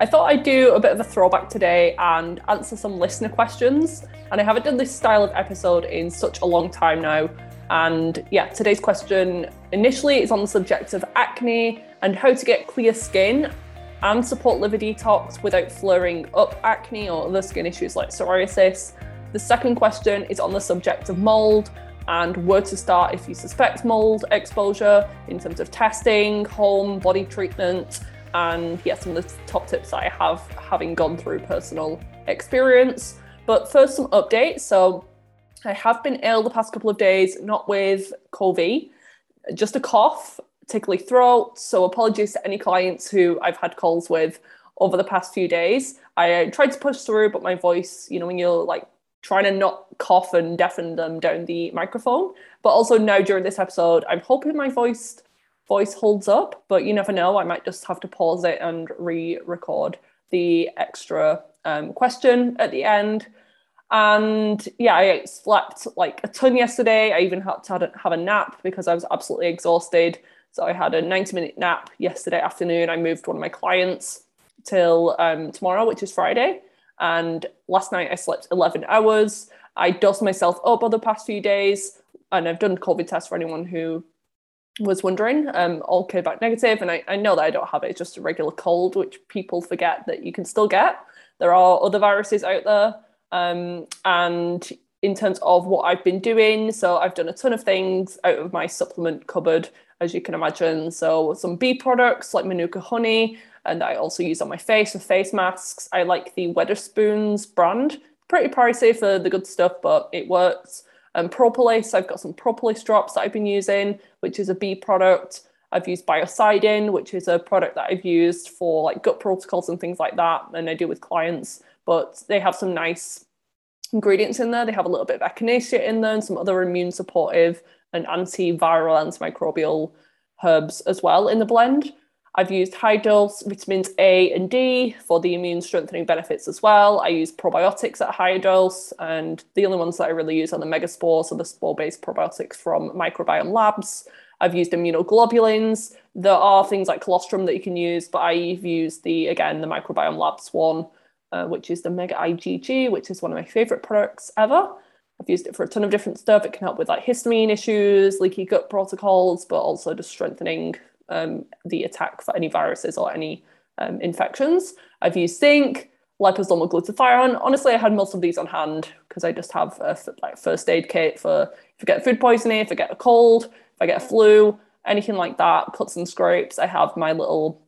I thought I'd do a bit of a throwback today and answer some listener questions. And I haven't done this style of episode in such a long time now. And yeah, today's question initially is on the subject of acne and how to get clear skin and support liver detox without flaring up acne or other skin issues like psoriasis. The second question is on the subject of mold and where to start if you suspect mold exposure in terms of testing, home, body treatment, and yeah, some of the top tips that I have having gone through personal experience. But first, some updates. So I have been ill the past couple of days, not with COVID, just a cough, tickly throat. So apologies to any clients who I've had calls with over the past few days. I uh, tried to push through, but my voice, you know, when you're like trying to not cough and deafen them down the microphone. But also now during this episode, I'm hoping my voice voice holds up, but you never know. I might just have to pause it and re record the extra um, question at the end. And yeah, I slept like a ton yesterday. I even had to have a nap because I was absolutely exhausted. So I had a 90 minute nap yesterday afternoon. I moved one of my clients till um, tomorrow, which is Friday. And last night I slept 11 hours. I dosed myself up over the past few days. And I've done COVID tests for anyone who was wondering, um, all came back negative, and I, I know that I don't have it. It's just a regular cold, which people forget that you can still get. There are other viruses out there, um, and in terms of what I've been doing, so I've done a ton of things out of my supplement cupboard, as you can imagine. So some bee products like Manuka honey, and I also use on my face for face masks. I like the Wedderspoons brand. Pretty pricey for the good stuff, but it works. Um, propolis, I've got some propolis drops that I've been using, which is a bee product. I've used biocidin, which is a product that I've used for like gut protocols and things like that, and I do with clients. But they have some nice ingredients in there. They have a little bit of echinacea in there and some other immune supportive and antiviral, antimicrobial herbs as well in the blend. I've used high dose vitamins A and D for the immune strengthening benefits as well. I use probiotics at higher dose, and the only ones that I really use are the megaspores, so the spore based probiotics from Microbiome Labs. I've used immunoglobulins. There are things like colostrum that you can use, but I've used the, again, the Microbiome Labs one, uh, which is the Mega IgG, which is one of my favorite products ever. I've used it for a ton of different stuff. It can help with like histamine issues, leaky gut protocols, but also just strengthening um, the attack for any viruses or any um, infections. I've used zinc, liposomal glutathione. Honestly, I had most of these on hand because I just have a like first aid kit for if I get food poisoning, if I get a cold, if I get a flu, anything like that, cuts and scrapes. I have my little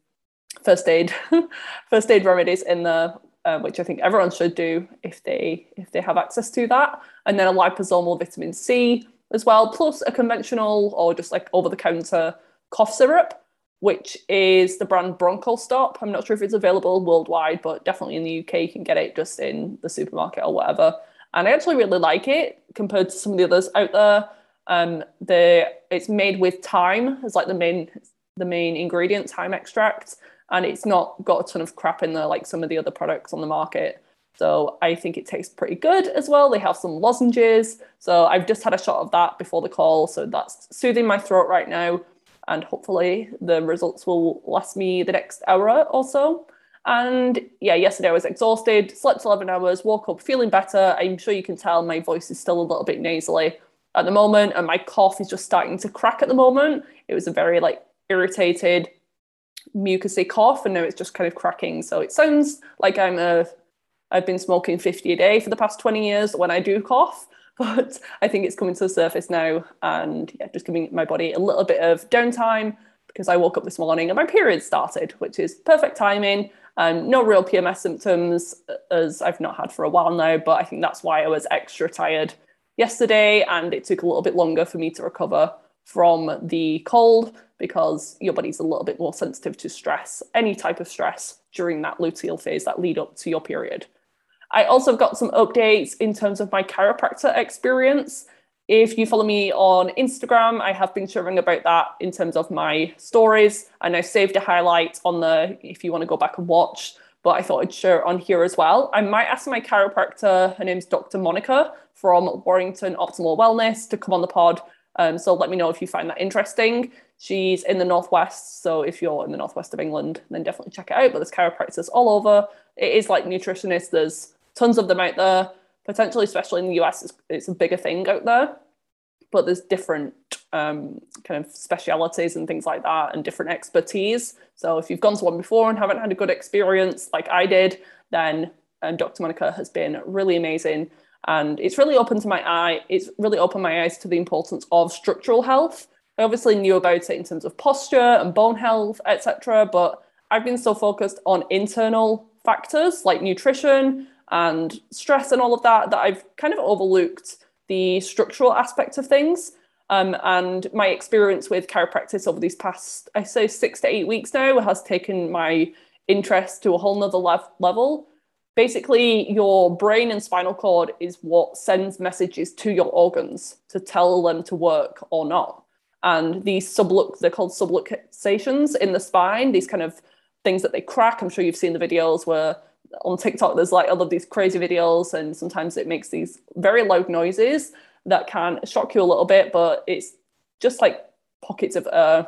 first aid first aid remedies in there. Uh, which I think everyone should do if they if they have access to that, and then a liposomal vitamin C as well, plus a conventional or just like over the counter cough syrup, which is the brand Bronchostop. I'm not sure if it's available worldwide, but definitely in the UK you can get it just in the supermarket or whatever. And I actually really like it compared to some of the others out there. Um, the it's made with thyme as like the main the main ingredient, thyme extract, and it's not got a ton of crap in there like some of the other products on the market. So I think it tastes pretty good as well. They have some lozenges. So I've just had a shot of that before the call. So that's soothing my throat right now and hopefully the results will last me the next hour or so. And yeah, yesterday I was exhausted, slept 11 hours, woke up feeling better. I'm sure you can tell my voice is still a little bit nasally at the moment, and my cough is just starting to crack at the moment. It was a very like irritated, mucousy cough, and now it's just kind of cracking. So it sounds like I'm a I've been smoking 50 a day for the past 20 years when I do cough, but I think it's coming to the surface now and yeah, just giving my body a little bit of downtime because I woke up this morning and my period started, which is perfect timing. Um, no real PMS symptoms as I've not had for a while now, but I think that's why I was extra tired yesterday and it took a little bit longer for me to recover from the cold because your body's a little bit more sensitive to stress, any type of stress during that luteal phase that lead up to your period. I also got some updates in terms of my chiropractor experience. If you follow me on Instagram, I have been sharing about that in terms of my stories, and I saved a highlight on the if you want to go back and watch. But I thought I'd share it on here as well. I might ask my chiropractor, her name's Dr. Monica from Warrington Optimal Wellness, to come on the pod um, so let me know if you find that interesting. She's in the Northwest. So if you're in the Northwest of England, then definitely check it out. But there's chiropractors all over. It is like nutritionists. There's tons of them out there. Potentially, especially in the US, it's, it's a bigger thing out there. But there's different um, kind of specialities and things like that and different expertise. So if you've gone to one before and haven't had a good experience like I did, then um, Dr. Monica has been really amazing and it's really opened to my eye. It's really opened my eyes to the importance of structural health. I obviously knew about it in terms of posture and bone health, etc. But I've been so focused on internal factors like nutrition and stress and all of that that I've kind of overlooked the structural aspect of things. Um, and my experience with chiropractic over these past, I say, six to eight weeks now has taken my interest to a whole nother lev- level. Basically your brain and spinal cord is what sends messages to your organs to tell them to work or not. And these subluc they're called subluxations in the spine these kind of things that they crack. I'm sure you've seen the videos where on tiktok there's like all of these crazy videos and sometimes it makes these very loud noises that can shock you a little bit but it's just like pockets of air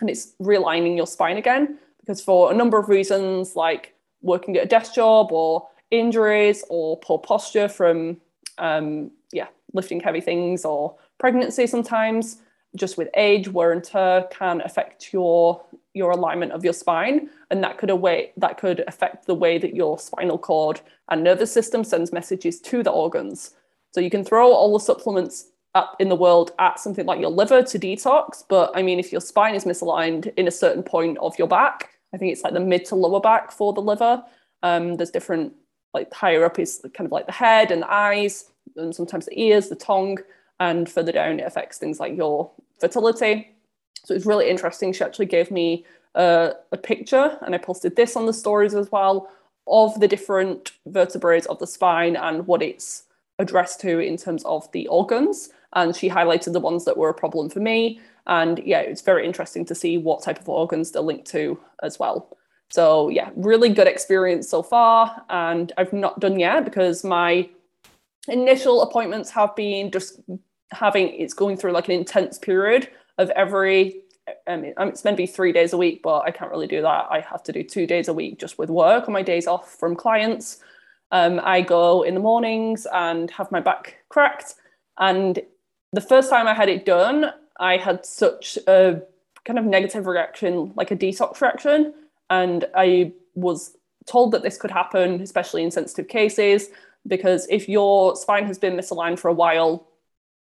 and it's realigning your spine again because for a number of reasons like working at a desk job or injuries or poor posture from um, yeah lifting heavy things or pregnancy sometimes just with age wear and tear can affect your your alignment of your spine and that could away that could affect the way that your spinal cord and nervous system sends messages to the organs so you can throw all the supplements up in the world at something like your liver to detox but i mean if your spine is misaligned in a certain point of your back I think it's like the mid to lower back for the liver. Um, there's different, like higher up is kind of like the head and the eyes, and sometimes the ears, the tongue, and further down it affects things like your fertility. So it's really interesting. She actually gave me a, picture, and I posted this on the stories as well of the different vertebrae of the spine and what it's addressed to in terms of the organs. And she highlighted the ones that were a problem for me and yeah, it's very interesting to see what type of organs they're linked to as well. So yeah, really good experience so far. And I've not done yet because my initial appointments have been just having it's going through like an intense period of every I mean, it's meant to be three days a week, but I can't really do that. I have to do two days a week just with work on my days off from clients. Um, I go in the mornings and have my back cracked. And the first time I had it done, I had such a kind of negative reaction, like a detox reaction. And I was told that this could happen, especially in sensitive cases, because if your spine has been misaligned for a while,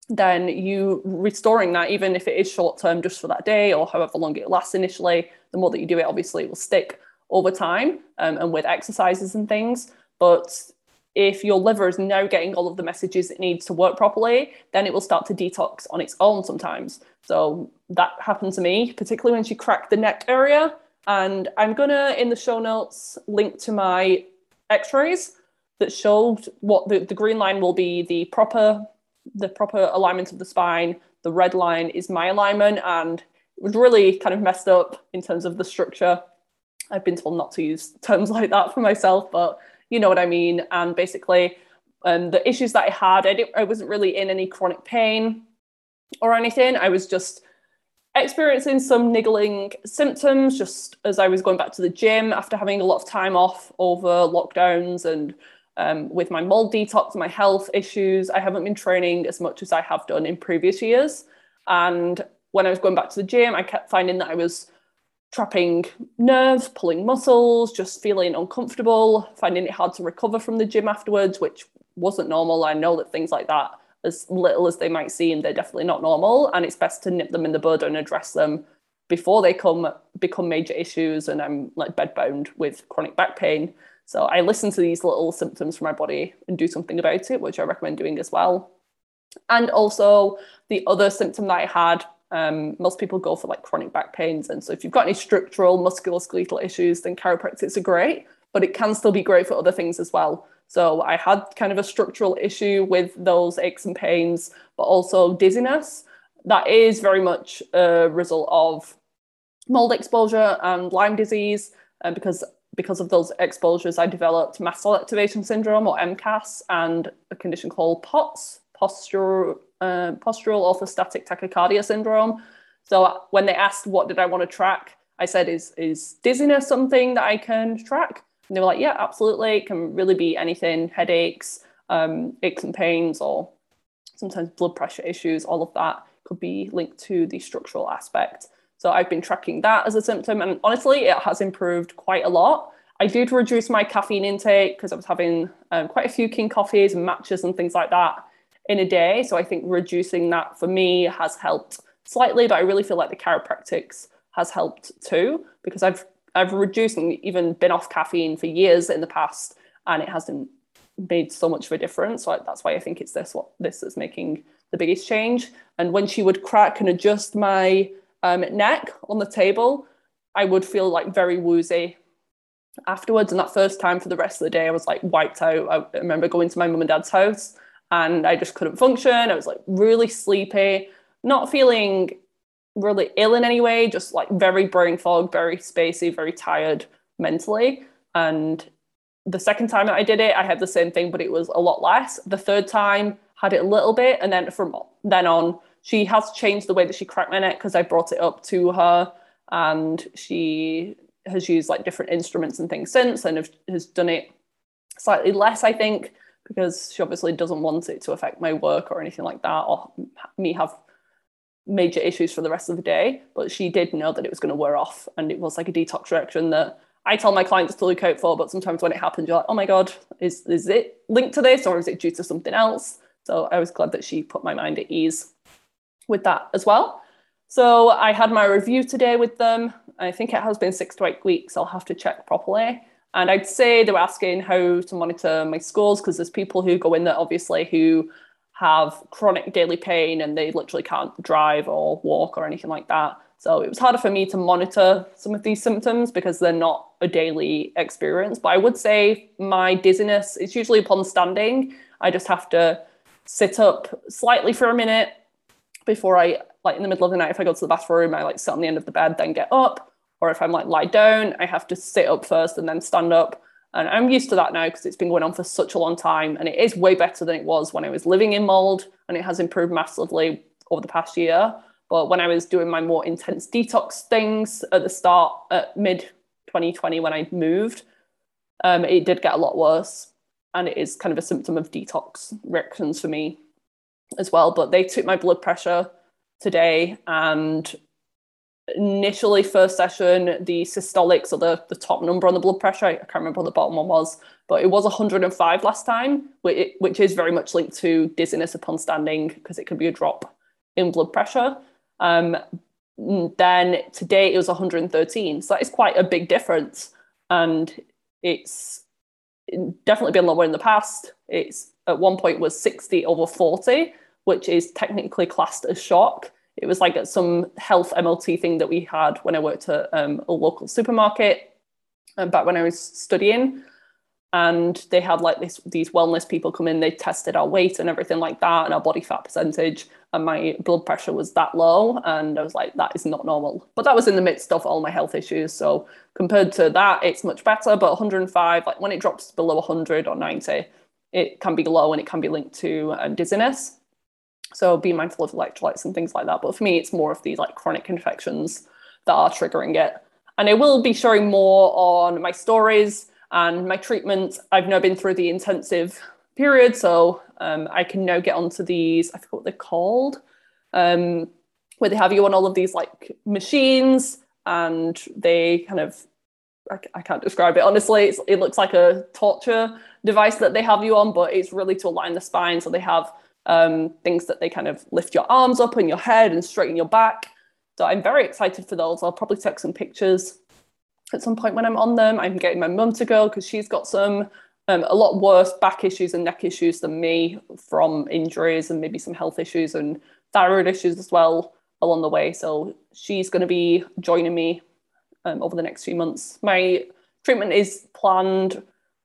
then you restoring that, even if it is short term, just for that day or however long it lasts initially, the more that you do it, obviously, it will stick over time um, and with exercises and things. But if your liver is now getting all of the messages it needs to work properly, then it will start to detox on its own sometimes. So that happened to me, particularly when she cracked the neck area. And I'm gonna in the show notes link to my x-rays that showed what the, the green line will be the proper the proper alignment of the spine. The red line is my alignment and it was really kind of messed up in terms of the structure. I've been told not to use terms like that for myself, but you know what I mean. And basically, um, the issues that I had, I, I wasn't really in any chronic pain or anything. I was just experiencing some niggling symptoms just as I was going back to the gym after having a lot of time off over lockdowns and um, with my mold detox, my health issues. I haven't been training as much as I have done in previous years. And when I was going back to the gym, I kept finding that I was trapping nerves, pulling muscles, just feeling uncomfortable, finding it hard to recover from the gym afterwards, which wasn't normal. I know that things like that, as little as they might seem, they're definitely not normal. And it's best to nip them in the bud and address them before they come become major issues and I'm like bedbound with chronic back pain. So I listen to these little symptoms from my body and do something about it, which I recommend doing as well. And also the other symptom that I had um, most people go for like chronic back pains. And so if you've got any structural musculoskeletal issues, then chiropractics are great, but it can still be great for other things as well. So I had kind of a structural issue with those aches and pains, but also dizziness. That is very much a result of mold exposure and Lyme disease. And because because of those exposures, I developed mast cell activation syndrome or MCAS and a condition called POTS, uh, postural orthostatic tachycardia syndrome. So when they asked what did I want to track, I said, is, is dizziness something that I can track? And they were like, yeah, absolutely. It can really be anything, headaches, um, aches and pains, or sometimes blood pressure issues, all of that could be linked to the structural aspect. So I've been tracking that as a symptom, and honestly, it has improved quite a lot. I did reduce my caffeine intake because I was having um, quite a few king coffees and matchas and things like that in a day. So I think reducing that for me has helped slightly, but I really feel like the chiropractics has helped too because I've I've reduced and even been off caffeine for years in the past, and it hasn't made so much of a difference. So that's why I think it's this what this is making the biggest change. And when she would crack and adjust my um, neck on the table, I would feel like very woozy afterwards. And that first time for the rest of the day, I was like wiped out. I remember going to my mum and dad's house and I just couldn't function. I was like really sleepy, not feeling really ill in any way, just like very brain fog, very spacey, very tired mentally. And the second time that I did it, I had the same thing, but it was a lot less. The third time, had it a little bit, and then from then on, she has changed the way that she cracked my neck because I brought it up to her, and she has used like different instruments and things since, and have, has done it slightly less, I think because she obviously doesn't want it to affect my work or anything like that or me have major issues for the rest of the day but she did know that it was going to wear off and it was like a detox reaction that I tell my clients to look out for but sometimes when it happens you're like oh my god is is it linked to this or is it due to something else? So I was glad that she put my mind at ease with that as well so I had my review today with them I think it has been six to eight weeks I'll have to check properly and I'd say they were asking how to monitor my scores because there's people who go in there obviously who have chronic daily pain and they literally can't drive or walk or anything like that. So it was harder for me to monitor some of these symptoms because they're not a daily experience. But I would say my dizziness is usually upon standing. I just have to sit up slightly for a minute before I, like in the middle of the night, if I go to the bathroom, I like sit on the end of the bed, then get up or if I'm like lie down, I have to sit up first and then stand up. And I'm used to that now because it's been going on for such a long time. And it is way better than it was when I was living in mold. And it has improved massively over the past year. But when I was doing my more intense detox things at the start, at mid 2020, when I moved, um, it did get a lot worse. And it is kind of a symptom of detox reactions for me as well. But they took my blood pressure today and initially first session the systolic so the, the top number on the blood pressure. I can't remember what the bottom one was but it was 105 last time which, which is very much linked to dizziness upon standing because it could be a drop in blood pressure. Um, then today it was 113 so that is quite a big difference. And it's definitely been lower in the past. It's at one point was 60 over 40 which is technically classed as shock it was like some health MOT thing that we had when I worked at um, a local supermarket um, back when I was studying. And they had like this these wellness people come in, they tested our weight and everything like that, and our body fat percentage, and my blood pressure was that low. And I was like, that is not normal. But that was in the midst of all my health issues. So compared to that, it's much better. But 105, like when it drops below 100 or 90, it can be low and it can be linked to uh, dizziness. So be mindful of electrolytes and things like that. But for me, it's more of these like chronic infections that are triggering it. And I will be showing more on my stories and my treatment. I've now been through the intensive period, so um, I can now get onto these. I forget what they're called, um, where they have you on all of these like machines, and they kind of I, I can't describe it honestly. it looks like a torture device that they have you on, but it's really to align the spine. So they have um, things that they kind of lift your arms up and your head and straighten your back. So I'm very excited for those. I'll probably take some pictures at some point when I'm on them. I'm getting my mum to go because she's got some um, a lot worse back issues and neck issues than me from injuries and maybe some health issues and thyroid issues as well along the way. So she's going to be joining me um, over the next few months. My treatment is planned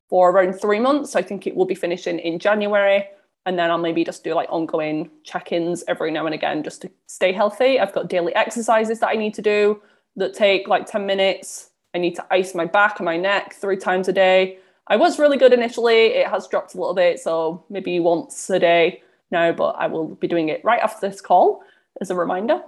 for around three months. I think it will be finishing in January. And then I'll maybe just do like ongoing check ins every now and again just to stay healthy. I've got daily exercises that I need to do that take like 10 minutes. I need to ice my back and my neck three times a day. I was really good initially. It has dropped a little bit, so maybe once a day now, but I will be doing it right after this call as a reminder.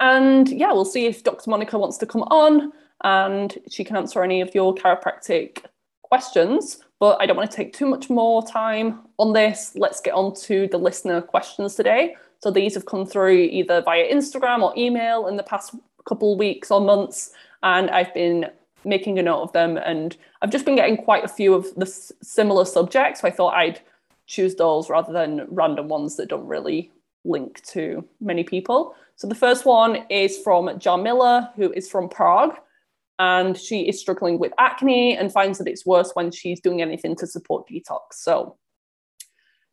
And yeah, we'll see if Dr. Monica wants to come on and she can answer any of your chiropractic questions. But I don't want to take too much more time on this. Let's get on to the listener questions today. So these have come through either via Instagram or email in the past couple weeks or months, and I've been making a note of them. And I've just been getting quite a few of the s- similar subjects. So I thought I'd choose those rather than random ones that don't really link to many people. So the first one is from Jarmila, who is from Prague. And she is struggling with acne and finds that it's worse when she's doing anything to support detox. So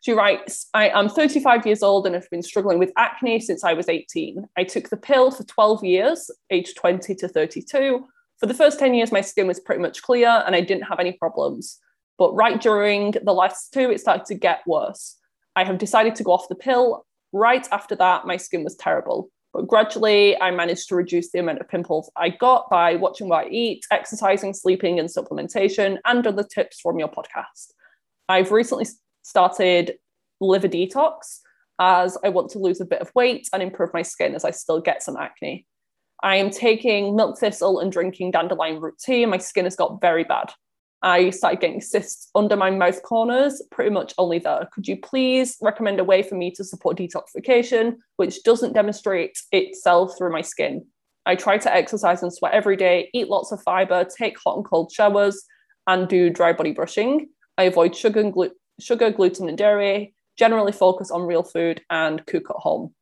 she writes, I am 35 years old and have been struggling with acne since I was 18. I took the pill for 12 years, age 20 to 32. For the first 10 years, my skin was pretty much clear and I didn't have any problems. But right during the last two, it started to get worse. I have decided to go off the pill. Right after that, my skin was terrible. But gradually, I managed to reduce the amount of pimples I got by watching what I eat, exercising, sleeping, and supplementation, and other tips from your podcast. I've recently started liver detox as I want to lose a bit of weight and improve my skin as I still get some acne. I am taking milk thistle and drinking dandelion root tea, and my skin has got very bad. I started getting cysts under my mouth corners, pretty much only there. Could you please recommend a way for me to support detoxification, which doesn't demonstrate itself through my skin? I try to exercise and sweat every day, eat lots of fiber, take hot and cold showers, and do dry body brushing. I avoid sugar, and glu- sugar gluten, and dairy, generally focus on real food, and cook at home.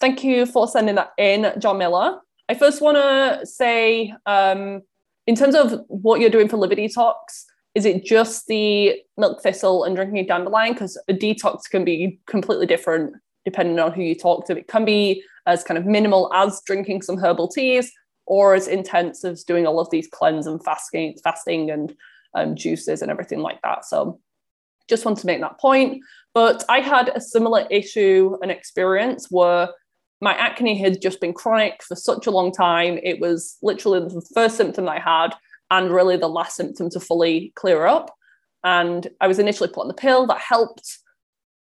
Thank you for sending that in, Jarmila. I first want to say, um, in terms of what you're doing for liver detox, is it just the milk thistle and drinking a dandelion? Because a detox can be completely different depending on who you talk to. It can be as kind of minimal as drinking some herbal teas, or as intense as doing all of these cleanse and fasting, fasting and um, juices and everything like that. So, just want to make that point. But I had a similar issue and experience where my acne had just been chronic for such a long time. It was literally the first symptom I had, and really the last symptom to fully clear up. And I was initially put on the pill that helped,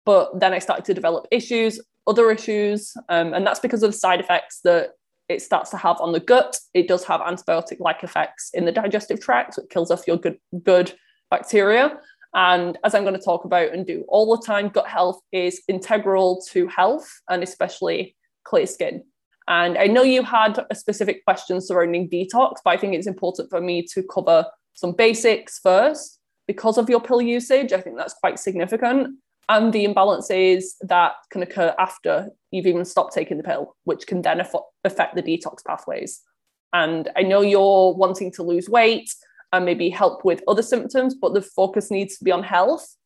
but then I started to develop issues, other issues, um, and that's because of the side effects that it starts to have on the gut. It does have antibiotic-like effects in the digestive tract, so it kills off your good good bacteria. And as I'm going to talk about and do all the time, gut health is integral to health and especially clear skin. And I know you had a specific question surrounding detox, but I think it's important for me to cover some basics first. Because of your pill usage, I think that's quite significant. And the imbalances that can occur after you've even stopped taking the pill, which can then affect the detox pathways. And I know you're wanting to lose weight and maybe help with other symptoms, but the focus needs to be on health.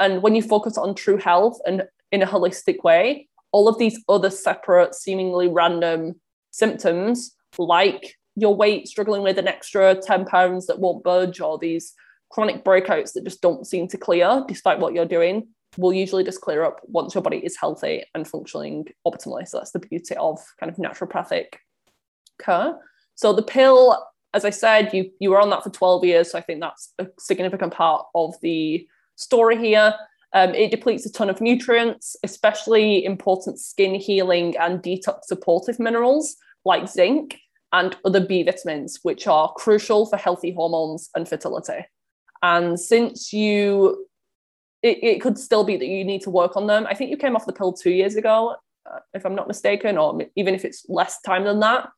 And when you focus on true health and in a holistic way, all of these other separate, seemingly random symptoms, like your weight struggling with an extra 10 pounds that won't budge, or these chronic breakouts that just don't seem to clear despite what you're doing, will usually just clear up once your body is healthy and functioning optimally. So that's the beauty of kind of naturopathic care. So the pill, as I said, you you were on that for 12 years. So I think that's a significant part of the story here. Um, it depletes a ton of nutrients, especially important skin healing and detox supportive minerals like zinc and other B vitamins, which are crucial for healthy hormones and fertility. And since you, it, it could still be that you need to work on them. I think you came off the pill two years ago, uh, if I'm not mistaken, or even if it's less time than that.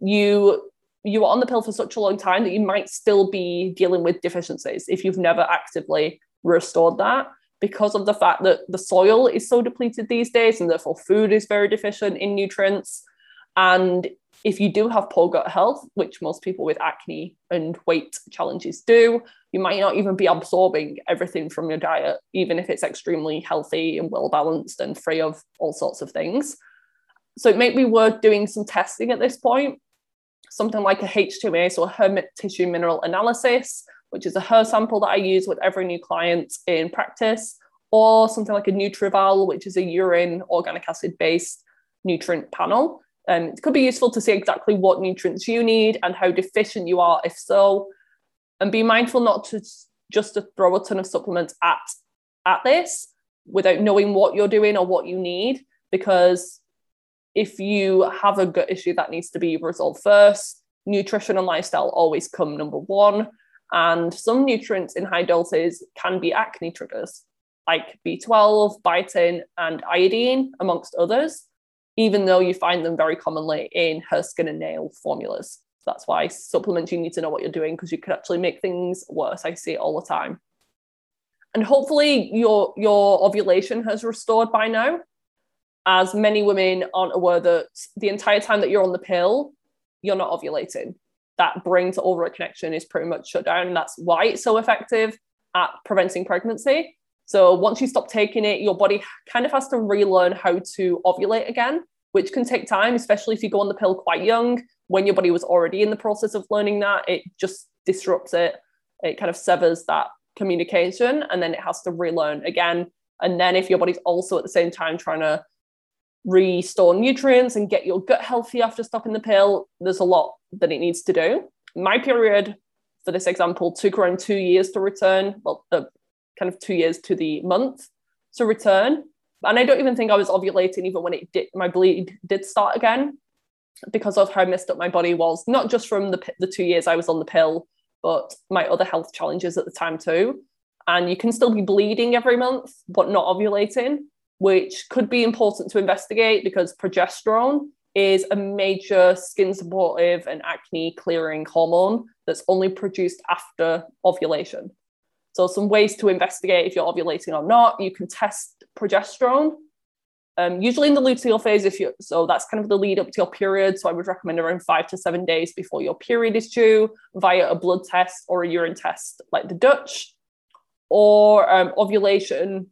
you you are on the pill for such a long time that you might still be dealing with deficiencies if you've never actively restored that because of the fact that the soil is so depleted these days and therefore food is very deficient in nutrients. And if you do have poor gut health which most people with acne and weight challenges do you might not even be absorbing everything from your diet even if it's extremely healthy and well balanced and free of all sorts of things. So it may be worth doing some testing at this point something like a HTMA, so a hair tissue mineral analysis, which is a hair sample that I use with every new client in practice, or something like a NutrEval, which is a urine organic acid based nutrient panel. And it could be useful to see exactly what nutrients you need and how deficient you are, if so. And be mindful not to just to throw a ton of supplements at at this without knowing what you're doing or what you need, because if you have a gut issue that needs to be resolved first, nutrition and lifestyle always come number one. And some nutrients in high doses can be acne triggers, like B12, biotin, and iodine, amongst others, even though you find them very commonly in hair, skin, and nail formulas. That's why supplements, you need to know what you're doing because you could actually make things worse. I see it all the time. And hopefully your your ovulation has restored by now as many women aren't aware that the entire time that you're on the pill, you're not ovulating. That brain to ovary connection is pretty much shut down. And that's why it's so effective at preventing pregnancy. So once you stop taking it, your body kind of has to relearn how to ovulate again, which can take time, especially if you go on the pill quite young. When your body was already in the process of learning that, it just disrupts it. It kind of severs that communication and then it has to relearn again. And then if your body's also at the same time trying to restore nutrients and get your gut healthy after stopping the pill, there's a lot that it needs to do. My period, for this example, took around two years to return, well, uh, kind of two years to the month to return. And I don't even think I was ovulating even when it did, my bleed did start again because of how messed up my body was, not just from the, the two years I was on the pill, but my other health challenges at the time too. And you can still be bleeding every month, but not ovulating which could be important to investigate because progesterone is a major skin supportive and acne clearing hormone that's only produced after ovulation. So, some ways to investigate if you're ovulating or not, you can test progesterone. Um, usually in the luteal phase, if you so that's kind of the lead up to your period. So I would recommend around five to seven days before your period is due via a blood test or a urine test, like the Dutch, or um, ovulation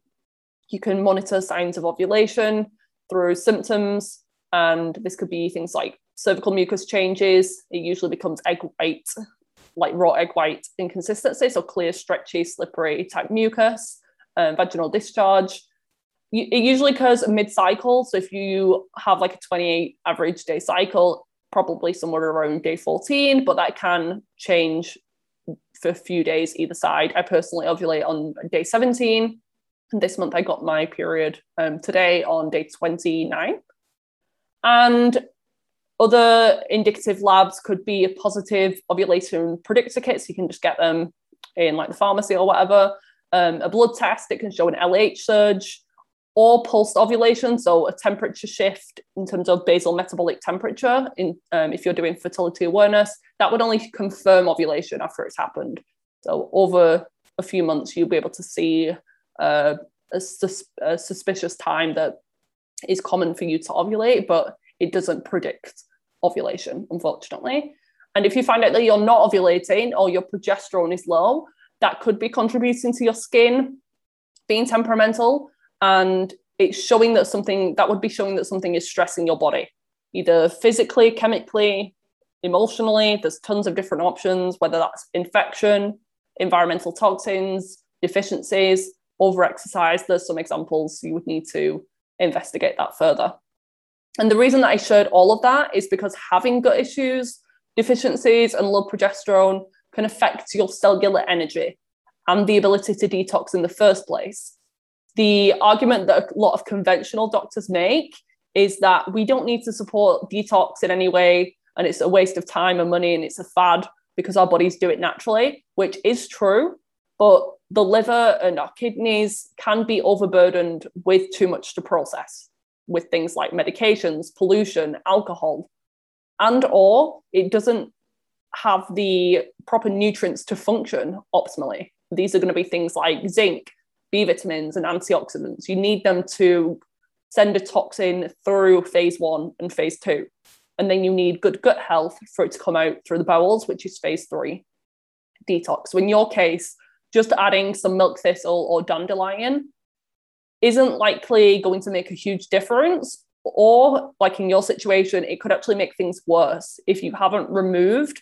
you can monitor signs of ovulation through symptoms, and this could be things like cervical mucus changes. It usually becomes egg white, like raw egg white inconsistency, so clear, stretchy, slippery type mucus, um, vaginal discharge. It usually occurs mid cycle. So if you have like a 28 average day cycle, probably somewhere around day 14, but that can change for a few days either side. I personally ovulate on day 17 and this month I got my period um, today on day 29. And other indicative labs could be a positive ovulation predictor kit. So you can just get them in like the pharmacy or whatever. Um, a blood test, it can show an LH surge or post ovulation. So a temperature shift in terms of basal metabolic temperature. In um, If you're doing fertility awareness, that would only confirm ovulation after it's happened. So over a few months, you'll be able to see a, sus- a suspicious time that is common for you to ovulate, but it doesn't predict ovulation, unfortunately. And if you find out that you're not ovulating or your progesterone is low, that could be contributing to your skin being temperamental. And it's showing that something that would be showing that something is stressing your body, either physically, chemically, emotionally. There's tons of different options, whether that's infection, environmental toxins, deficiencies over exercise, there's some examples you would need to investigate that further. And the reason that I shared all of that is because having gut issues, deficiencies, and low progesterone can affect your cellular energy and the ability to detox in the first place. The argument that a lot of conventional doctors make is that we don't need to support detox in any way, and it's a waste of time and money, and it's a fad because our bodies do it naturally, which is true. But the liver and our kidneys can be overburdened with too much to process with things like medications, pollution, alcohol. and or it doesn't have the proper nutrients to function optimally. These are going to be things like zinc, B vitamins, and antioxidants. You need them to send a toxin through phase one and phase two. And then you need good gut health for it to come out through the bowels, which is phase three detox. So in your case, just adding some milk thistle or dandelion isn't likely going to make a huge difference. Or, like in your situation, it could actually make things worse if you haven't removed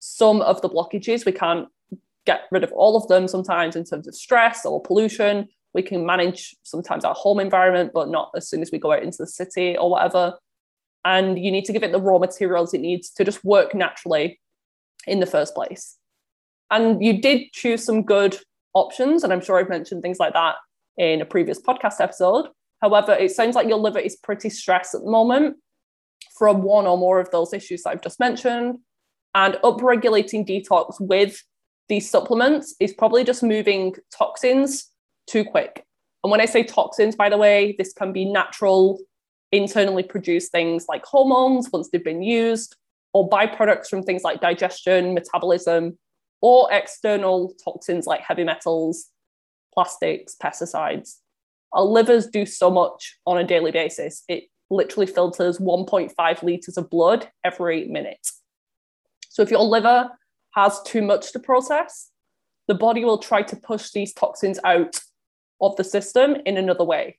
some of the blockages. We can't get rid of all of them sometimes in terms of stress or pollution. We can manage sometimes our home environment, but not as soon as we go out into the city or whatever. And you need to give it the raw materials it needs to just work naturally in the first place. And you did choose some good options. And I'm sure I've mentioned things like that in a previous podcast episode. However, it sounds like your liver is pretty stressed at the moment from one or more of those issues that I've just mentioned. And upregulating detox with these supplements is probably just moving toxins too quick. And when I say toxins, by the way, this can be natural, internally produced things like hormones once they've been used, or byproducts from things like digestion, metabolism, or external toxins like heavy metals, plastics, pesticides. Our livers do so much on a daily basis. It literally filters 1.5 liters of blood every minute. So if your liver has too much to process, the body will try to push these toxins out of the system in another way,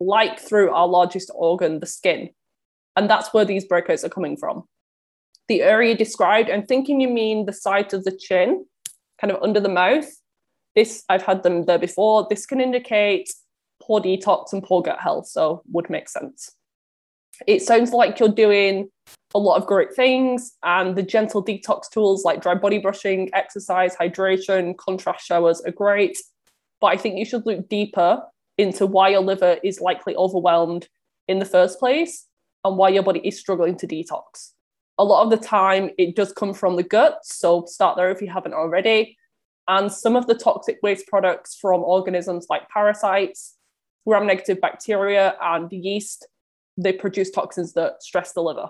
like through our largest organ, the skin. And that's where these breakouts are coming from. The area described, I'm thinking you mean the side of the chin, kind of under the mouth. This, I've had them there before. This can indicate poor detox and poor gut health, so would make sense. It sounds like you're doing a lot of great things, and the gentle detox tools like dry body brushing, exercise, hydration, contrast showers are great. But I think you should look deeper into why your liver is likely overwhelmed in the first place and why your body is struggling to detox. A lot of the time, it does come from the gut. So start there if you haven't already. And some of the toxic waste products from organisms like parasites, gram negative bacteria, and yeast, they produce toxins that stress the liver.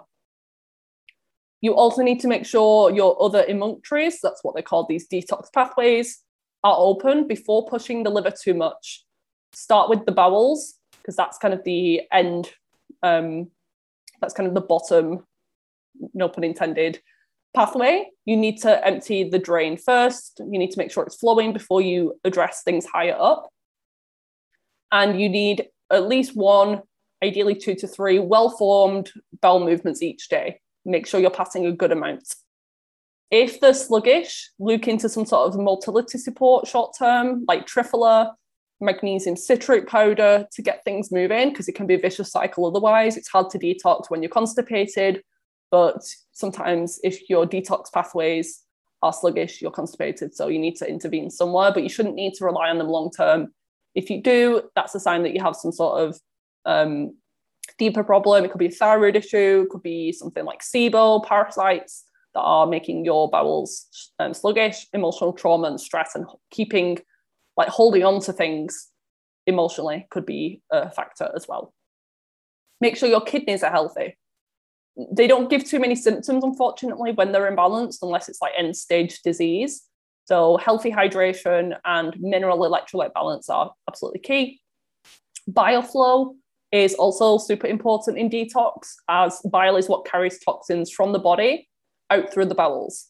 You also need to make sure your other emunctories, that's what they call these detox pathways, are open before pushing the liver too much. Start with the bowels, because that's kind of the end, um, that's kind of the bottom, no pun intended, pathway. You need to empty the drain first. You need to make sure it's flowing before you address things higher up. And you need at least one, ideally two to three well formed bowel movements each day make sure you're passing a good amount. If they're sluggish, look into some sort of motility support short term, like Triphala, magnesium citrate powder to get things moving, because it can be a vicious cycle otherwise. It's hard to detox when you're constipated, but sometimes if your detox pathways are sluggish, you're constipated. So you need to intervene somewhere, but you shouldn't need to rely on them long term. If you do, that's a sign that you have some sort of um, deeper problem. It could be a thyroid issue, it could be something like SIBO, parasites that are making your bowels um, sluggish, emotional trauma and stress, and keeping, like holding on to things emotionally could be a factor as well. Make sure your kidneys are healthy. They don't give too many symptoms, unfortunately, when they're imbalanced, unless it's like end stage disease. So, healthy hydration and mineral electrolyte balance are absolutely key. Bile flow is also super important in detox, as bile is what carries toxins from the body out through the bowels.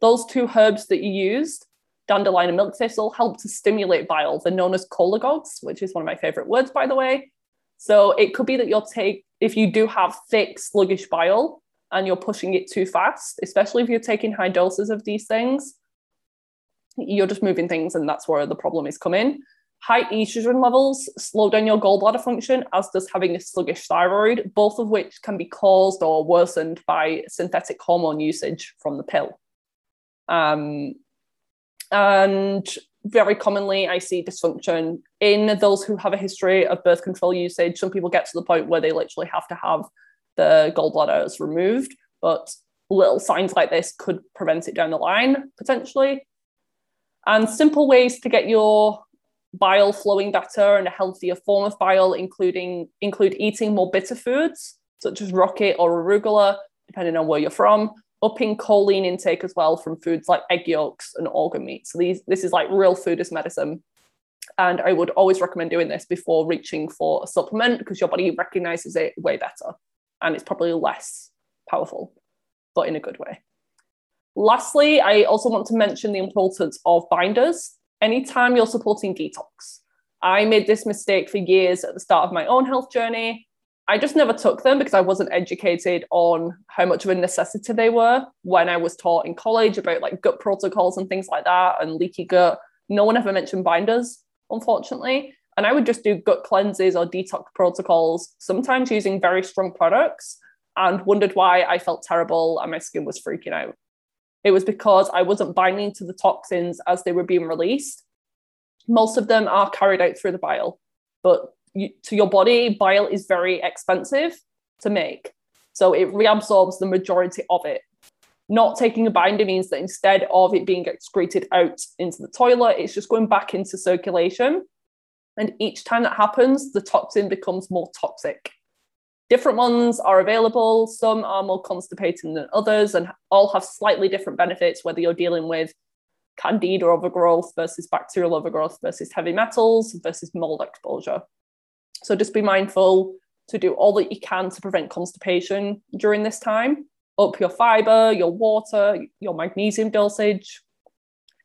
Those two herbs that you used, dandelion and milk thistle, help to stimulate bile. They're known as cholagogues, which is one of my favorite words, by the way. So it could be that you'll take, if you do have thick, sluggish bile and you're pushing it too fast, especially if you're taking high doses of these things, you're just moving things, and that's where the problem is coming. High estrogen levels slow down your gallbladder function, as does having a sluggish thyroid, both of which can be caused or worsened by synthetic hormone usage from the pill. Um, and very commonly, I see dysfunction in those who have a history of birth control usage. Some people get to the point where they literally have to have the gallbladders removed, but little signs like this could prevent it down the line potentially. And simple ways to get your bile flowing better and a healthier form of bile, including include eating more bitter foods such as rocket or arugula, depending on where you're from. Upping choline intake as well from foods like egg yolks and organ meat. So these this is like real food as medicine. And I would always recommend doing this before reaching for a supplement because your body recognizes it way better and it's probably less powerful, but in a good way. Lastly, I also want to mention the importance of binders. Anytime you're supporting detox, I made this mistake for years at the start of my own health journey. I just never took them because I wasn't educated on how much of a necessity they were when I was taught in college about like gut protocols and things like that and leaky gut. No one ever mentioned binders, unfortunately. And I would just do gut cleanses or detox protocols, sometimes using very strong products, and wondered why I felt terrible and my skin was freaking out. It was because I wasn't binding to the toxins as they were being released most of them are carried out through the bile, but you, to your body, bile is very expensive to make. So it reabsorbs the majority of it. Not taking a binder means that instead of it being excreted out into the toilet, it's just going back into circulation. And each time that happens, the toxin becomes more toxic. Different ones are available. Some are more constipating than others and all have slightly different benefits, whether you're dealing with candida overgrowth versus bacterial overgrowth versus heavy metals versus mold exposure. So just be mindful to do all that you can to prevent constipation during this time. Up your fiber, your water, your magnesium dosage.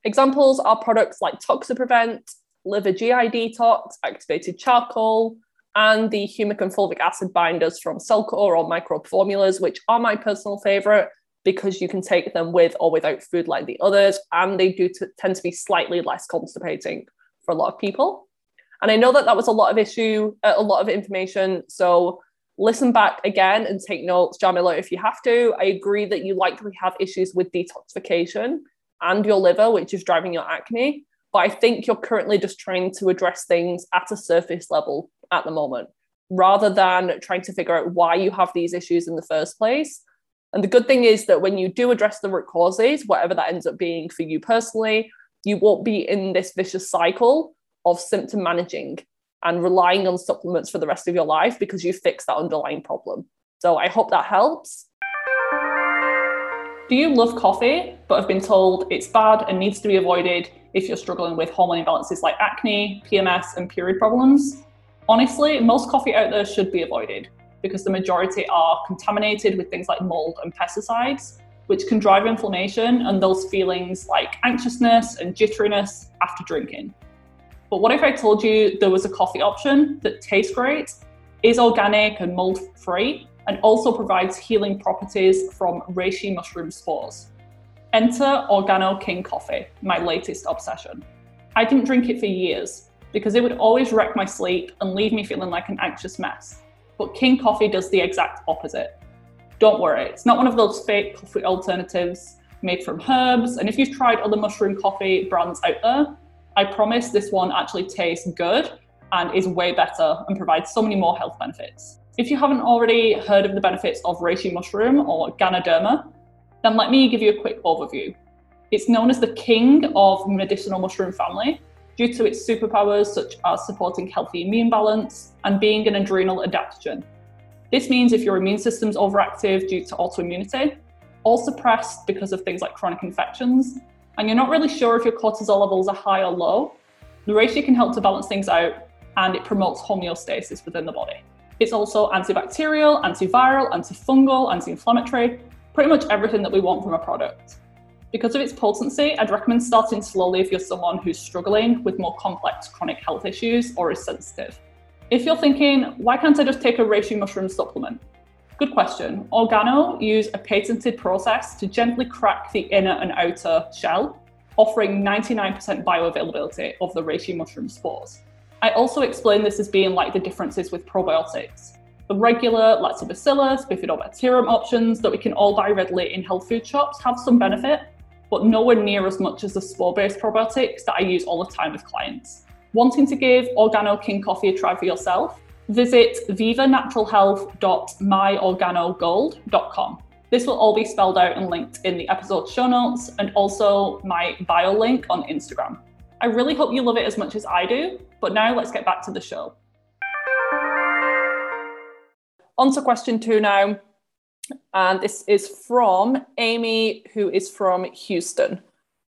Examples are products like Toxaprevent, Liver GI Detox, Activated Charcoal, and the humic and fulvic acid binders from Cellcore or Microbe Formulas, which are my personal favorite because you can take them with or without food like the others, and they do t- tend to be slightly less constipating for a lot of people. And I know that that was a lot of issue, uh, a lot of information. So listen back again and take notes, Jarmila, if you have to. I agree that you likely have issues with detoxification and your liver, which is driving your acne. But I think you're currently just trying to address things at a surface level at the moment, rather than trying to figure out why you have these issues in the first place and the good thing is that when you do address the root causes, whatever that ends up being for you personally, you won't be in this vicious cycle of symptom managing and relying on supplements for the rest of your life because you fix that underlying problem. So I hope that helps. Do you love coffee but have been told it's bad and needs to be avoided if you're struggling with hormone imbalances like acne, PMS, and period problems? Honestly, most coffee out there should be avoided because the majority are contaminated with things like mold and pesticides, which can drive inflammation and those feelings like anxiousness and jitteriness after drinking. But what if I told you there was a coffee option that tastes great, is organic and mold free, and also provides healing properties from reishi mushroom spores? Enter Organo King Coffee, my latest obsession. I didn't drink it for years because it would always wreck my sleep and leave me feeling like an anxious mess. But King Coffee does the exact opposite. Don't worry, it's not one of those fake coffee alternatives made from herbs. And if you've tried other mushroom coffee brands out there, I promise this one actually tastes good and is way better and provides so many more health benefits. If you haven't already heard of the benefits of reishi mushroom or Ganoderma, then let me give you a quick overview. It's known as the king of medicinal mushroom family due to its superpowers such as supporting healthy immune balance and being an adrenal adaptogen. This means if your immune system's overactive due to autoimmunity, or suppressed because of things like chronic infections, and you're not really sure if your cortisol levels are high or low, reishi can help to balance things out and it promotes homeostasis within the body. It's also antibacterial, antiviral, antifungal, anti inflammatory, pretty much everything that we want from a product. Because of its potency, I'd recommend starting slowly if you're someone who's struggling with more complex chronic health issues or is sensitive. If you're thinking, why can't I just take a reishi mushroom supplement? Good question. Organo use a patented process to gently crack the inner and outer shell, offering 99% bioavailability of the reishi mushroom spores. I also explain this as being like the differences with probiotics. The regular lactobacillus, bifidobacterium options that we can all buy readily in health food shops have some benefit, but nowhere near as much as the spore based probiotics that I use all the time with clients. Wanting to give Organo King Coffee a try for yourself? Visit vivanaturalhealth.myorganogold.com. This will all be spelled out and linked in the episode show notes and also my bio link on Instagram. I really hope you love it as much as I do, but now let's get back to the show. On to question two now. And this is from Amy, who is from Houston.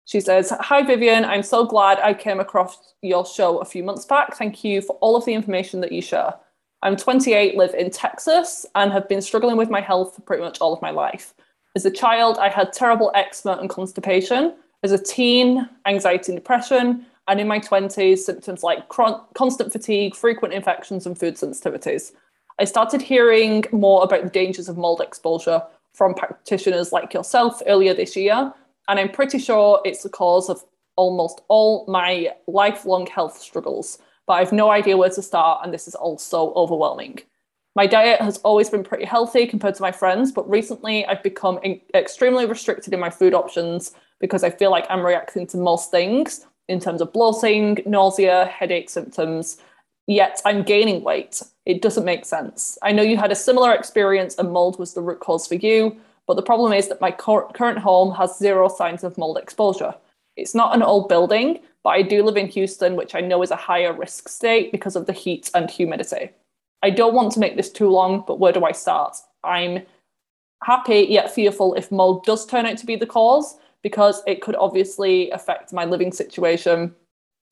She says, Hi, Vivian. I'm so glad I came across your show a few months back. Thank you for all of the information that you share. I'm 28, live in Texas, and have been struggling with my health for pretty much all of my life. As a child, I had terrible eczema and constipation. As a teen, anxiety and depression. And in my 20s, symptoms like constant fatigue, frequent infections, and food sensitivities. I started hearing more about the dangers of mold exposure from practitioners like yourself earlier this year, and I'm pretty sure it's the cause of almost all my lifelong health struggles. But I've no idea where to start, and this is all so overwhelming. My diet has always been pretty healthy compared to my friends, but recently I've become in- extremely restricted in my food options because I feel like I'm reacting to most things in terms of bloating, nausea, headache symptoms, yet I'm gaining weight. It doesn't make sense. I know you had a similar experience and mold was the root cause for you, but the problem is that my current home has zero signs of mold exposure. It's not an old building, but I do live in Houston, which I know is a higher risk state because of the heat and humidity. I don't want to make this too long, but where do I start? I'm happy yet fearful if mold does turn out to be the cause, because it could obviously affect my living situation.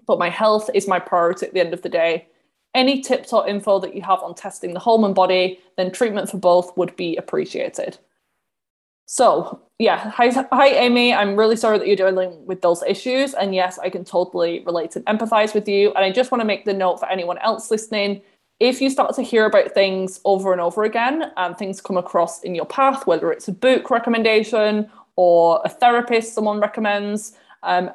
But my health is my priority at the end of the day any tips or info that you have on testing the home and body, then treatment for both would be appreciated. So, yeah, hi, hi, Amy. I'm really sorry that you're dealing with those issues. And yes, I can totally relate and empathize with you. And I just want to make the note for anyone else listening if you start to hear about things over and over again and things come across in your path, whether it's a book recommendation or a therapist someone recommends, um,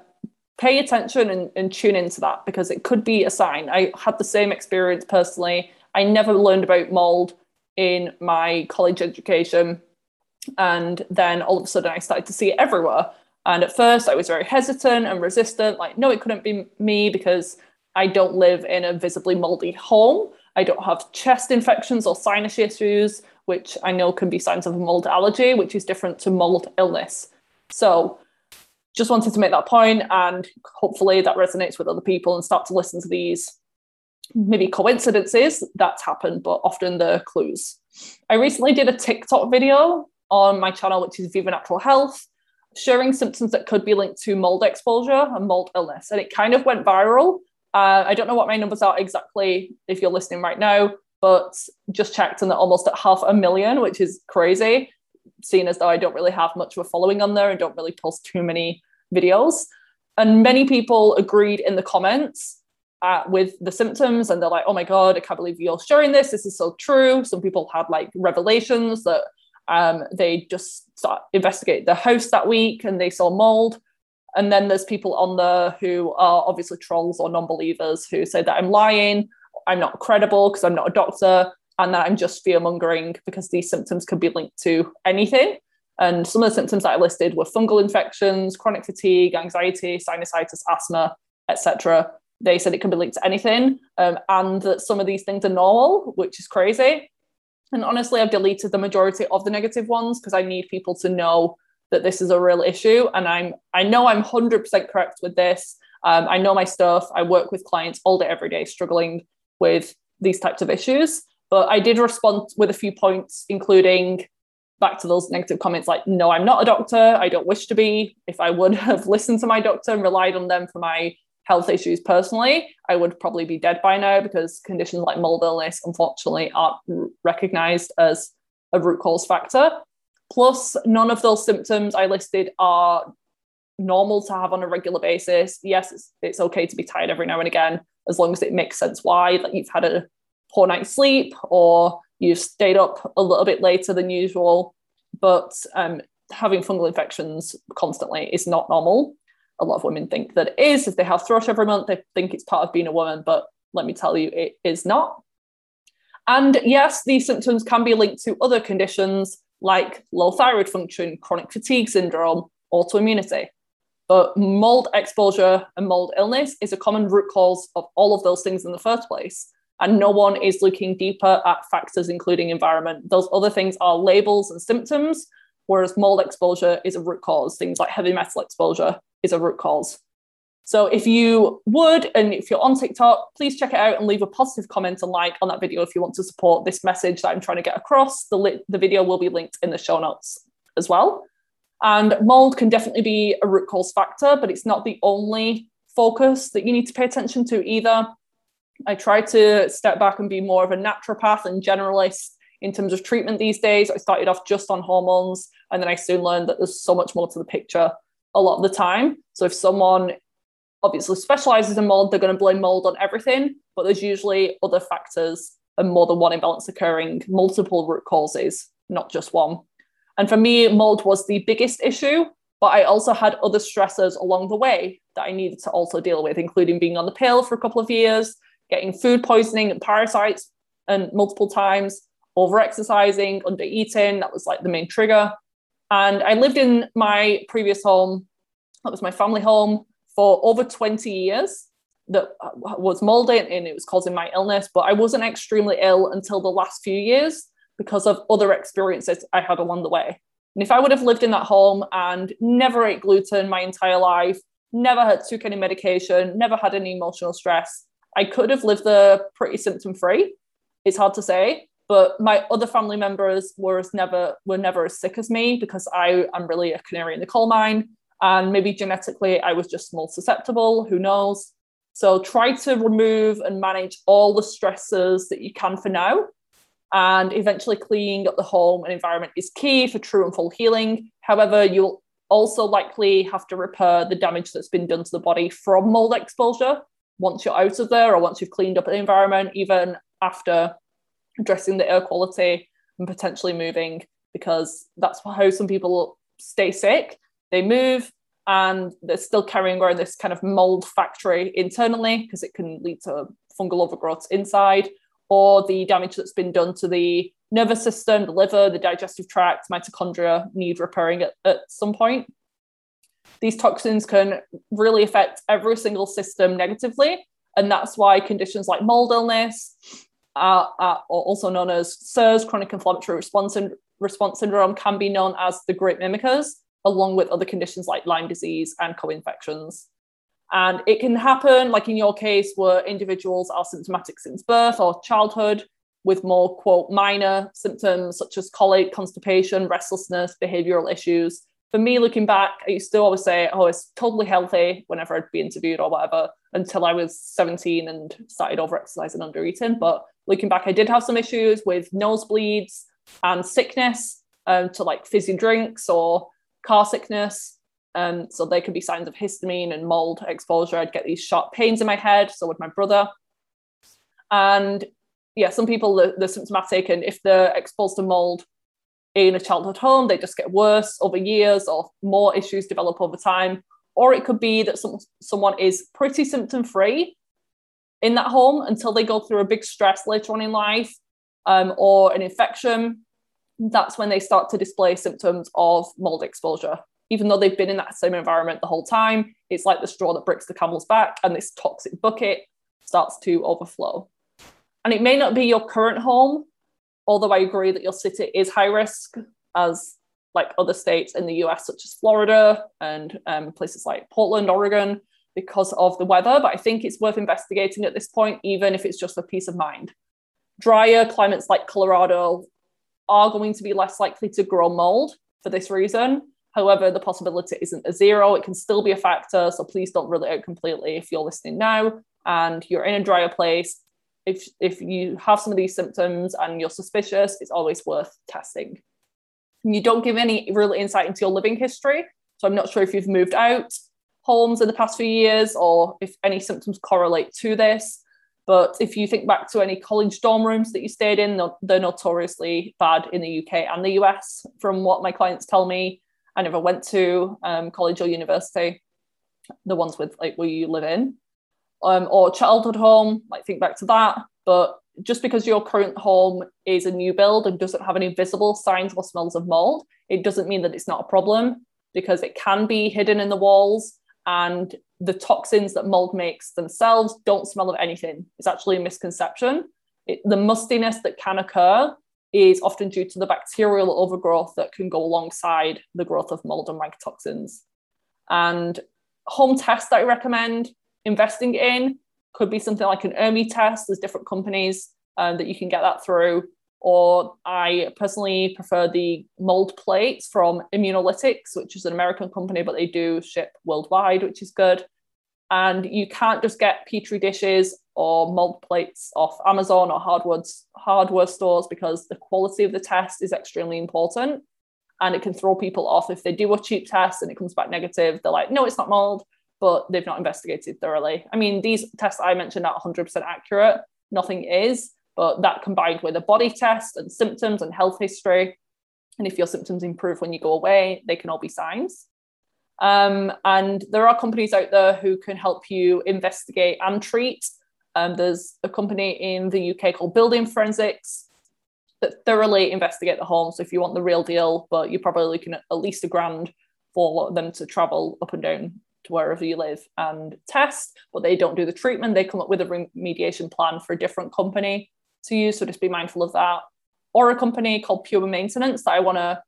pay attention and, and tune into that because it could be a sign. I had the same experience personally. I never learned about mold in my college education. And then all of a sudden I started to see it everywhere. And at first I was very hesitant and resistant, like, no, it couldn't be me because I don't live in a visibly moldy home. I don't have chest infections or sinus issues, which I know can be signs of a mold allergy, which is different to mold illness. So just wanted to make that point and hopefully that resonates with other people and start to listen to these maybe coincidences that's happened but often the clues i recently did a tiktok video on my channel which is viva natural health sharing symptoms that could be linked to mold exposure and mold illness and it kind of went viral uh, i don't know what my numbers are exactly if you're listening right now but just checked and they're almost at half a million which is crazy seen as though I don't really have much of a following on there and don't really post too many videos. And many people agreed in the comments uh, with the symptoms and they're like, oh my God, I can't believe you're sharing this. This is so true. Some people had like revelations that um, they just start investigate the house that week and they saw mold. And then there's people on there who are obviously trolls or non-believers who say that I'm lying, I'm not credible because I'm not a doctor, and that I'm just fear mongering because these symptoms could be linked to anything. And some of the symptoms that I listed were fungal infections, chronic fatigue, anxiety, sinusitis, asthma, etc. They said it can be linked to anything, um, and that some of these things are normal, which is crazy. And honestly, I've deleted the majority of the negative ones because I need people to know that this is a real issue. And I'm I know I'm 100% correct with this. Um, I know my stuff. I work with clients all day, every day, struggling with these types of issues. But I did respond with a few points, including back to those negative comments like, no, I'm not a doctor. I don't wish to be. If I would have listened to my doctor and relied on them for my health issues personally, I would probably be dead by now because conditions like mold illness, unfortunately, aren't recognized as a root cause factor. Plus, none of those symptoms I listed are normal to have on a regular basis. Yes, it's, it's okay to be tired every now and again, as long as it makes sense why, like you've had a poor night's sleep or you've stayed up a little bit later than usual. But um, having fungal infections constantly is not normal. A lot of women think that it is. If they have thrush every month, they think it's part of being a woman, but let me tell you, it is not. And yes, these symptoms can be linked to other conditions like low thyroid function, chronic fatigue syndrome, autoimmunity. But mold exposure and mold illness is a common root cause of all of those things in the first place and no one is looking deeper at factors including environment. Those other things are labels and symptoms, whereas mold exposure is a root cause. Things like heavy metal exposure is a root cause. So if you would, and if you're on TikTok, please check it out and leave a positive comment and like on that video if you want to support this message that I'm trying to get across. The, li- the video will be linked in the show notes as well. And mold can definitely be a root cause factor, but it's not the only focus that you need to pay attention to either. I try to step back and be more of a naturopath and generalist in terms of treatment these days. I started off just on hormones, and then I soon learned that there's so much more to the picture a lot of the time. So if someone obviously specializes in mold, they're going to blame mold on everything, but there's usually other factors and more than one imbalance occurring, multiple root causes, not just one. And for me, mold was the biggest issue, but I also had other stressors along the way that I needed to also deal with, including being on the pill for a couple of years, getting food poisoning and parasites and multiple times, over exercising, under eating. That was like the main trigger. And I lived in my previous home, that was my family home, for over 20 years. That uh, was moldy and it was causing my illness, but I wasn't extremely ill until the last few years because of other experiences I had along the way. And if I would have lived in that home and never ate gluten my entire life, never had took any medication, never had any emotional stress, I could have lived there pretty symptom free. It's hard to say, but my other family members were never were never as sick as me because I am really a canary in the coal mine, and maybe genetically I was just more susceptible. Who knows? So try to remove and manage all the stresses that you can for now, and eventually cleaning up the home and environment is key for true and full healing. However, you'll also likely have to repair the damage that's been done to the body from mold exposure once you're out of there or once you've cleaned up the environment, even after addressing the air quality and potentially moving, because that's how some people stay sick. They move and they're still carrying around this kind of mold factory internally because it can lead to fungal overgrowth inside or the damage that's been done to the nervous system, the liver, the digestive tract, mitochondria need repairing at, at some point. These toxins can really affect every single system negatively. And that's why conditions like mold illness, are, also known as CIRS, chronic inflammatory response, response syndrome, can be known as the great mimickers, along with other conditions like Lyme disease and co-infections. And it can happen, like in your case, where individuals are symptomatic since birth or childhood with more, quote, minor symptoms such as colic, constipation, restlessness, behavioral issues. For me, looking back, I used to always say, oh, it's totally healthy whenever I'd be interviewed or whatever until I was 17 and started over exercising under eating. But looking back, I did have some issues with nosebleeds and sickness um, to like fizzy drinks or car sickness. Um, so they could be signs of histamine and mold exposure. I'd get these sharp pains in my head. So would my brother. And yeah, some people they're, they're symptomatic, and if they're exposed to mold in a childhood home, they just get worse over years, or more issues develop over time. Or it could be that some, someone is pretty symptom free in that home until they go through a big stress later on in life um, or an infection. That's when they start to display symptoms of mold exposure even though they've been in that same environment the whole time, it's like the straw that breaks the camel's back, and this toxic bucket starts to overflow. And it may not be your current home, although I agree that your city is high risk, as like other states in the US, such as Florida and um, places like Portland, Oregon, because of the weather. But I think it's worth investigating at this point, even if it's just for peace of mind. Drier climates like Colorado are going to be less likely to grow mold for this reason. However, the possibility isn't a zero. It can still be a factor. So please don't rule it out completely if you're listening now and you're in a drier place. If, if you have some of these symptoms and you're suspicious, it's always worth testing. You don't give any real insight into your living history. So I'm not sure if you've moved out homes in the past few years or if any symptoms correlate to this. But if you think back to any college dorm rooms that you stayed in, they're notoriously bad in the UK and the US, from what my clients tell me. I never went to um, college or university, the ones with like where you live in, um, or childhood home. Like think back to that. But just because your current home is a new build and doesn't have any visible signs or smells of mold, it doesn't mean that it's not a problem because it can be hidden in the walls and the toxins that mold makes themselves don't smell of anything. It's actually a misconception. It, the mustiness that can occur is often due to the bacterial overgrowth that can go alongside the growth of mold and mycotoxins. And home tests that I recommend investing in could be something like an ERMI test. There's different companies um, that you can get that through. Or I personally prefer the mold plates from Immunolytics, which is an American company, but they do ship worldwide, which is good. And you can't just get petri dishes or mold plates off Amazon or hardware hardware stores because the quality of the test is extremely important and it can throw people off if they do a cheap test and it comes back negative. They're like no it's not mold but they've not investigated thoroughly. I mean these tests i mentioned are 100% accurate. Nothing is but that combined with a body test and symptoms and health history and if your symptoms improve when you go away they can all be signs um, and there are companies out there who can help you investigate and treat um, there's a company in the uk called building forensics that thoroughly investigate the home. So if you want the real deal, but you're probably looking at at least a grand for them to travel up and down to wherever you live and test, but they don't do the treatment. They come up with a remediation plan for a different company to use. So just be mindful of that. Or a company called Pure Maintenance that I want to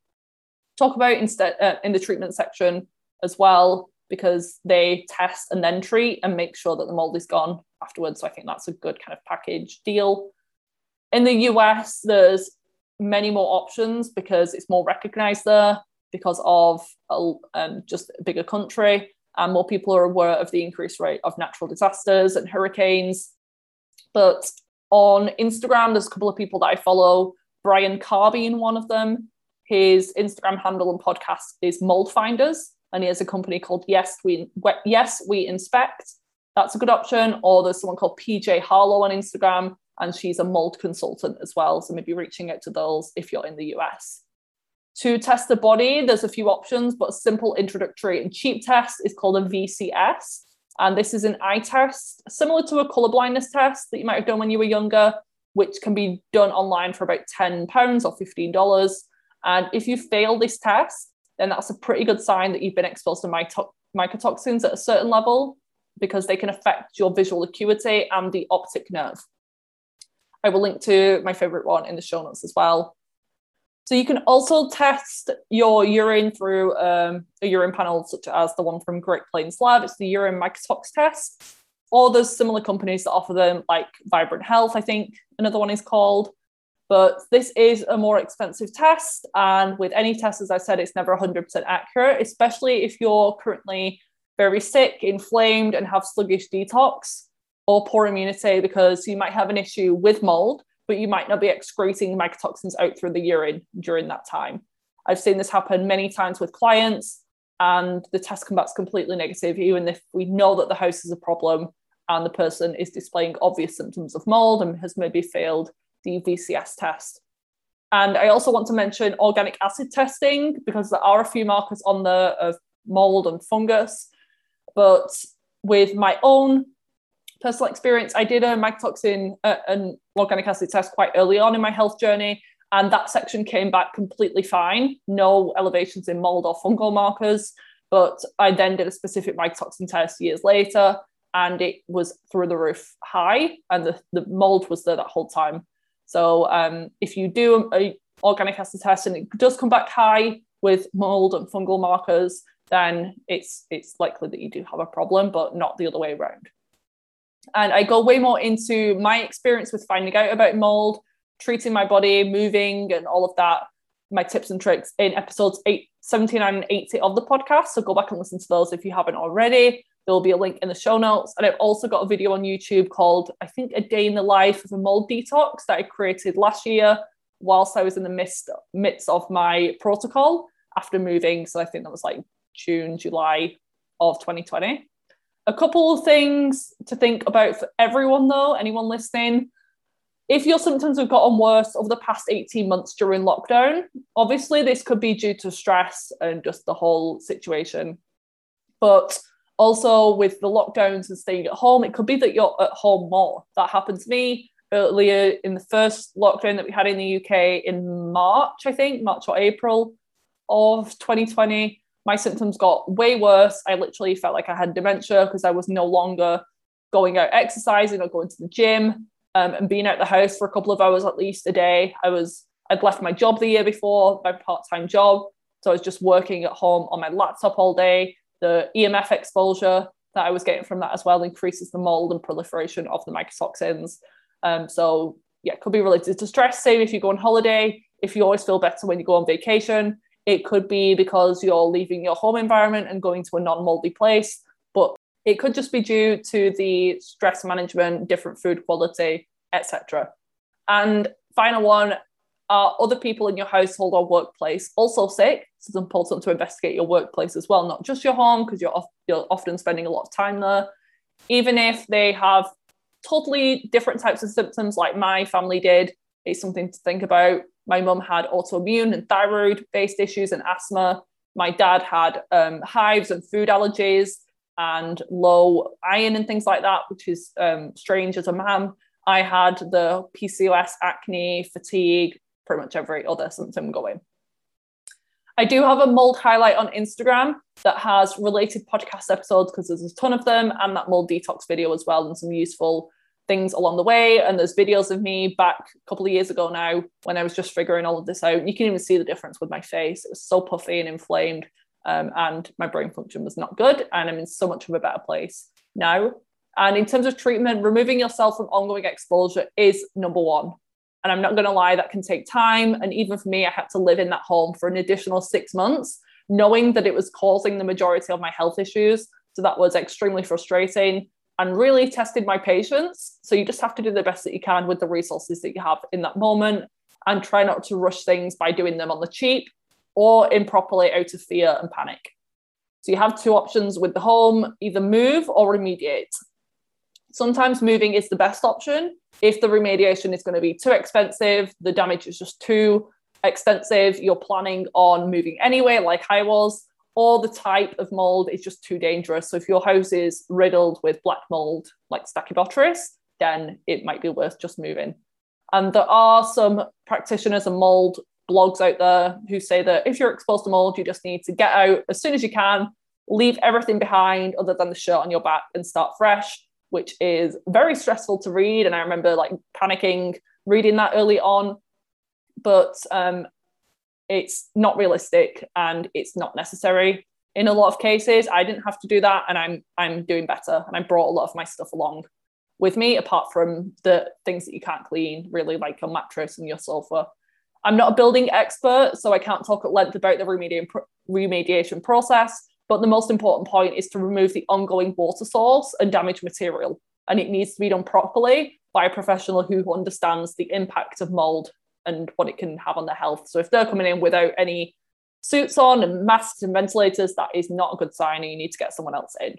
talk about instead uh, in the treatment section as well, because they test and then treat and make sure that the mold is gone afterwards. So I think that's a good kind of package deal in the US, there's many more options because it's more recognized there because of um, just a bigger country and more people are aware of the increased rate of natural disasters and hurricanes. But on Instagram, there's a couple of people that I follow, Brian Carby in one of them. His Instagram handle and podcast is Mold Finders, and he has a company called Yes We Yes We Inspect. That's a good option. Or there's someone called PJ Harlow on Instagram and she's a mold consultant as well. So maybe reaching out to those if you're in the US. To test the body, there's a few options, but a simple introductory and cheap test is called a VCS. And this is an eye test, similar to a color blindness test that you might have done when you were younger, which can be done online for about £10 or $15. And if you fail this test, then that's a pretty good sign that you've been exposed to myto- mycotoxins at a certain level because they can affect your visual acuity and the optic nerve. I will link to my favorite one in the show notes as well. So you can also test your urine through um, a urine panel, such as the one from Great Plains Lab. It's the urine mycotox test. Or there's similar companies that offer them, like Vibrant Health, I think another one is called. But this is a more expensive test. And with any test, as I said, it's never 100% accurate, especially if you're currently very sick, inflamed, and have sluggish detox or poor immunity because you might have an issue with mold, but you might not be excreting mycotoxins out through the urine during that time. I've seen this happen many times with clients, and the test comes back completely negative, even if we know that the house is a problem and the person is displaying obvious symptoms of mold and has maybe failed the VCS test. And I also want to mention organic acid testing because there are a few markers on there of mold and fungus. But with my own personal experience, I did a mycotoxin uh, and organic acid test quite early on in my health journey, and that section came back completely fine. No elevations in mold or fungal markers. But I then did a specific mycotoxin test years later, and it was through the roof high, and the, the mold was there that whole time. So um, if you do an organic acid test and it does come back high with mold and fungal markers, then it's it's likely that you do have a problem, but not the other way around. And I go way more into my experience with finding out about mold, treating my body, moving, and all of that, my tips and tricks in episodes 8, 79 and 80 of the podcast. So go back and listen to those if you haven't already. There will be a link in the show notes. And I've also got a video on YouTube called, I think, A Day in the Life of a Mold Detox that I created last year whilst I was in the midst, midst of my protocol after moving. So I think that was like June, July of 2020. A couple of things to think about for everyone, though, anyone listening. If your symptoms have gotten worse over the past 18 months during lockdown, obviously this could be due to stress and just the whole situation. But also with the lockdowns and staying at home, it could be that you're at home more. That happened to me earlier in the first lockdown that we had in the UK in March, I think, March or April of 2020 my symptoms got way worse. I literally felt like I had dementia because I was no longer going out exercising or going to the gym um, and being out the house for a couple of hours at least a day. I was I'd left my job the year before, my part-time job. So I was just working at home on my laptop all day. The EMF exposure that I was getting from that as well increases the mold and proliferation of the mycotoxins. Um, so yeah, it could be related to stress. Same if you go on holiday, if you always feel better when you go on vacation. It could be because you're leaving your home environment and going to a non-moldy place, but it could just be due to the stress management, different food quality, etc. And final one, are other people in your household or workplace also sick? So it's important to investigate your workplace as well, not just your home, because you're, you're often spending a lot of time there. Even if they have totally different types of symptoms, like my family did, it's something to think about. My mum had autoimmune and thyroid based issues and asthma. My dad had um, hives and food allergies and low iron and things like that, which is um, strange as a man. I had the PCOS, acne, fatigue, pretty much every other symptom going. I do have a mold highlight on Instagram that has related podcast episodes because there's a ton of them, and that mold detox video as well, and some useful things along the way. And there's videos of me back a couple of years ago now when I was just figuring all of this out. You can even see the difference with my face. It was so puffy and inflamed, um, and my brain function was not good. And I'm in so much of a better place now. And in terms of treatment, removing yourself from ongoing exposure is number one. And I'm not going to lie, that can take time. And even for me, I had to live in that home for an additional six months, knowing that it was causing the majority of my health issues. So that was extremely frustrating and really tested my patience. So you just have to do the best that you can with the resources that you have in that moment and try not to rush things by doing them on the cheap or improperly out of fear and panic. So you have two options with the home either move or remediate. Sometimes moving is the best option if the remediation is going to be too expensive, the damage is just too extensive, you're planning on moving anyway, like I was, or the type of mold is just too dangerous. So if your house is riddled with black mold, like Stachybotrys, then it might be worth just moving. And there are some practitioners and mold blogs out there who say that if you're exposed to mold, you just need to get out as soon as you can, leave everything behind other than the shirt on your back and start fresh which is very stressful to read. And I remember like panicking reading that early on, but um, it's not realistic and it's not necessary in a lot of cases. I didn't have to do that, and I'm I'm doing better. And I brought a lot of my stuff along with me, apart from the things that you can't clean, really like your mattress and your sofa. I'm not a building expert, so I can't talk at length about the remediation, remediation process. But the most important point is to remove the ongoing water source and damaged material. And it needs to be done properly by a professional who understands the impact of mold and what it can have on their health. So if they're coming in without any suits on and masks and ventilators, that is not a good sign, and you need to get someone else in.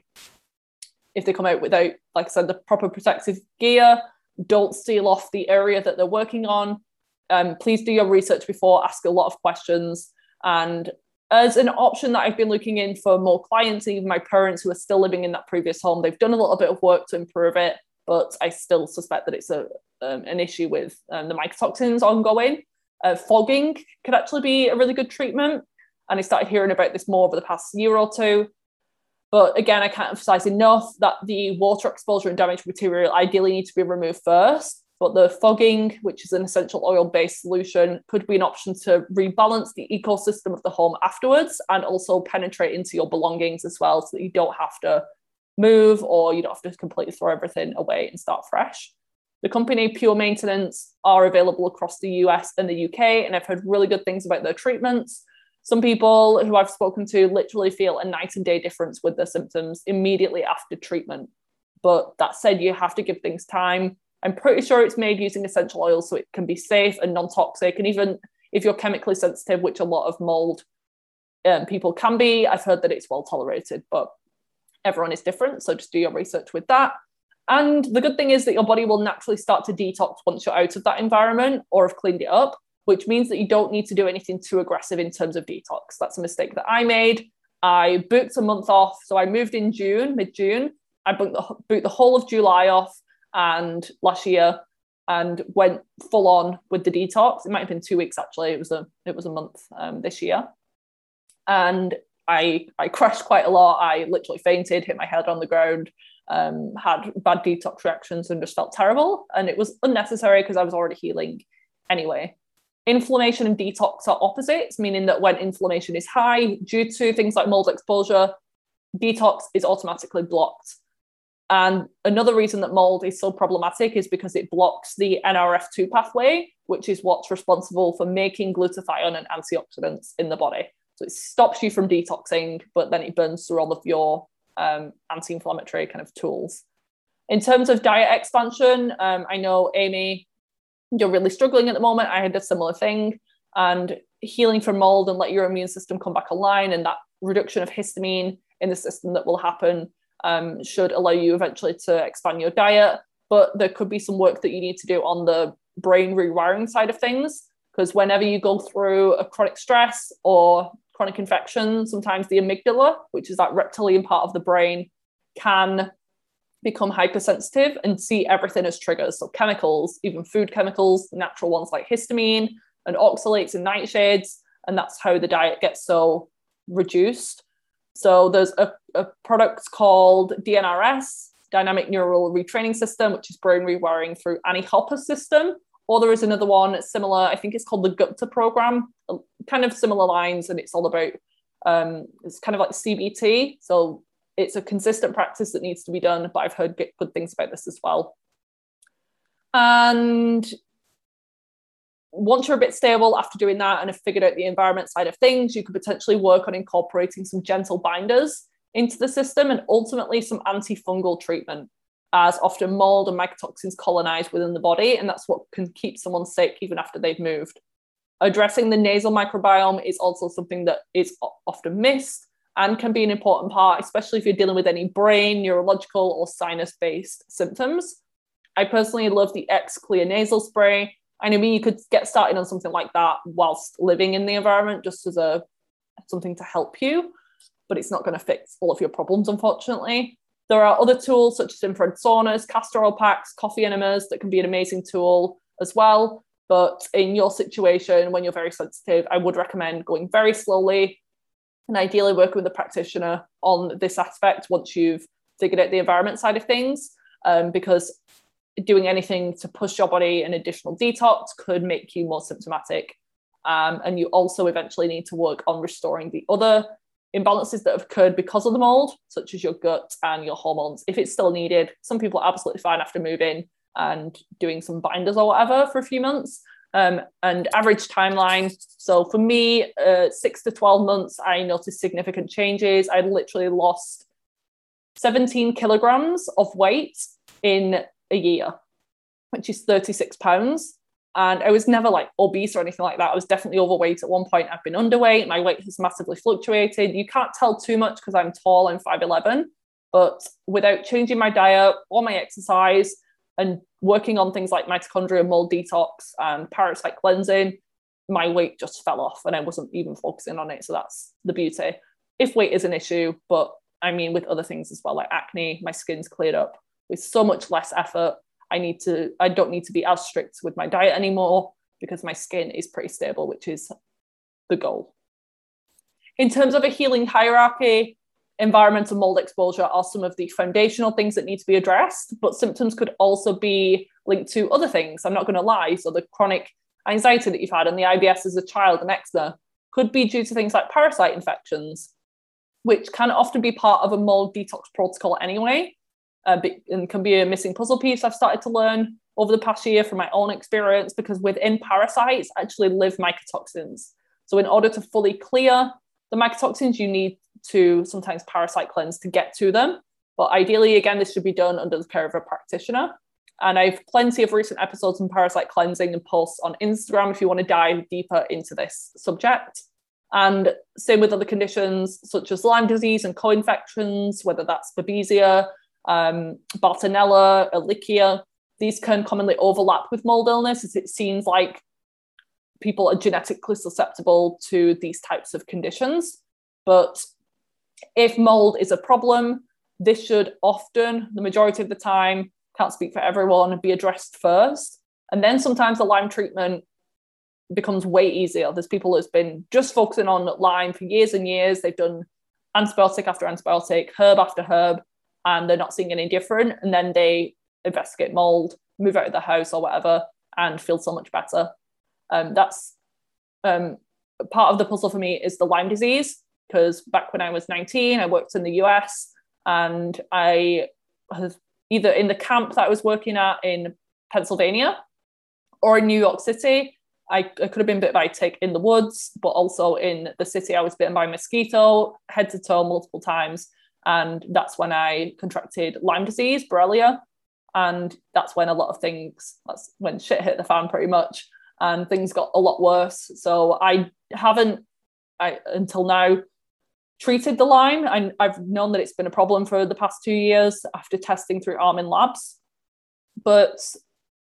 If they come out without, like I said, the proper protective gear, don't seal off the area that they're working on. Um, please do your research before, ask a lot of questions, and as an option that I've been looking in for more clients, even my parents who are still living in that previous home, they've done a little bit of work to improve it, but I still suspect that it's a um, an issue with um, the mycotoxins ongoing. Uh, fogging could actually be a really good treatment, and I started hearing about this more over the past year or two. But again, I can't emphasize enough that the water exposure and damaged material ideally need to be removed first but the fogging, which is an essential oil based solution, could be an option to rebalance the ecosystem of the home afterwards and also penetrate into your belongings as well so that you don't have to move or you don't have to completely throw everything away and start fresh. The company Pure Maintenance are available across the US and the UK, and I've heard really good things about their treatments. Some people who I've spoken to literally feel a night and day difference with their symptoms immediately after treatment. But that said, you have to give things time I'm pretty sure it's made using essential oils so it can be safe and non toxic. And even if you're chemically sensitive, which a lot of mold um, people can be, I've heard that it's well tolerated, but everyone is different. So just do your research with that. And the good thing is that your body will naturally start to detox once you're out of that environment or have cleaned it up, which means that you don't need to do anything too aggressive in terms of detox. That's a mistake that I made. I booked a month off. So I moved in June, mid June. I booked the, booked the whole of July off and last year and went full on with the detox. It might have been two weeks actually. It was a it was a month um, this year, and I I crashed quite a lot. I literally fainted, hit my head on the ground, um, had bad detox reactions, and just felt terrible. And it was unnecessary because I was already healing anyway. Inflammation and detox are opposites, meaning that when inflammation is high due to things like mold exposure, detox is automatically blocked. And another reason that mold is so problematic is because it blocks the NRF2 pathway, which is what's responsible for making glutathione and antioxidants in the body. So it stops you from detoxing, but then it burns through all of your um, anti inflammatory kind of tools. In terms of diet expansion, um, I know Amy, you're really struggling at the moment. I had a similar thing. And healing from mold and let your immune system come back online and that reduction of histamine in the system that will happen um, should allow you eventually to expand your diet. But there could be some work that you need to do on the brain rewiring side of things because whenever you go through a chronic stress or chronic infection, sometimes the amygdala, which is that reptilian part of the brain, can become hypersensitive and see everything as triggers. So chemicals, even food chemicals, natural ones like histamine and oxalates and nightshades, and that's how the diet gets so reduced. So there's a, a product called DNRS, Dynamic Neural Retraining System, which is brain rewiring through Annie Hopper's system. Or there is another one similar, I think it's called the Gupta program, kind of similar lines, and it's all about um, it's kind of like CBT. So it's a consistent practice that needs to be done, but I've heard good things about this as well. And once you're a bit stable after doing that and have figured out the environment side of things, you could potentially work on incorporating some gentle binders into the system and ultimately some antifungal treatment, as often mold and mycotoxins colonize within the body, and that's what can keep someone sick even after they've moved. Addressing the nasal microbiome is also something that is often missed and can be an important part, especially if you're dealing with any brain, neurological, or sinus based symptoms. I personally love the X Clear nasal spray I mean, you could get started on something like that whilst living in the environment, just as a something to help you, but it's not going to fix all of your problems, unfortunately. There are other tools such as infrared saunas, castor oil packs, coffee enemas that can be an amazing tool as well. But in your situation, when you're very sensitive, I would recommend going very slowly and ideally working with a practitioner on this aspect once you've figured out the environment side of things. Um, because doing anything to push your body an additional detox could make you more symptomatic. Um, and you also eventually need to work on restoring the other imbalances that have occurred because of the mold, such as your gut and your hormones, if it's still needed. Some people are absolutely fine after moving and doing some binders or whatever for a few months. Um, and average timeline. So for me, uh, six to 12 months, I noticed significant changes. I literally lost 17 kilograms of weight in a year, which is 36 pounds. And I was never like obese or anything like that. I was definitely overweight at one point. I've been underweight. My weight has massively fluctuated. You can't tell too much because I'm tall, I'm 5'11. But without changing my diet or my exercise and working on things like mitochondria mold detox and parasite cleansing, my weight just fell off and I wasn't even focusing on it. So that's the beauty. If weight is an issue, but I mean, with other things as well, like acne, my skin's cleared up with so much less effort. I need to, I don't need to be as strict with my diet anymore because my skin is pretty stable, which is the goal. In terms of a healing hierarchy, environmental mold exposure are some of the foundational things that need to be addressed, but symptoms could also be linked to other things. I'm not going to lie. So, the chronic anxiety that you've had and the IBS as a child and eczema could be due to things like parasite infections, which can often be part of a mold detox protocol anyway uh, and can be a missing puzzle piece I've started to learn over the past year from my own experience because within parasites actually live mycotoxins. So in order to fully clear the mycotoxins, you need to sometimes parasite cleanse to get to them. But ideally, again, this should be done under the care of a practitioner. And I've plenty of recent episodes on parasite cleansing and pulse on Instagram if you want to dive deeper into this subject. And same with other conditions such as Lyme disease and co-infections, whether that's Babesia, um, Bartonella, Ehrlichia, these can commonly overlap with mold illness as it seems like people are genetically susceptible to these types of conditions. But if mold is a problem, this should often, the majority of the time, can't speak for everyone, be addressed first. And then sometimes the Lyme treatment becomes way easier. There's people that's been just focusing on Lyme for years and years. They've done antibiotic after antibiotic, herb after herb, and they're not seeing any different and then they investigate mold move out of the house or whatever and feel so much better um, that's um, part of the puzzle for me is the lyme disease because back when I was 19, I worked in the US and I was either in the camp that I was working at in Pennsylvania or in New York City. I, I could have been bit by a tick in the woods, but also in the city, I was bitten by a mosquito, head to toe, multiple times. And that's when I contracted Lyme disease, Borrelia. And that's when a lot of things, that's when shit hit the fan pretty much. And things got a lot worse. So I haven't, I, until now, treated the Lyme. I, I've known that it's been a problem for the past two years after testing through Armin Labs. But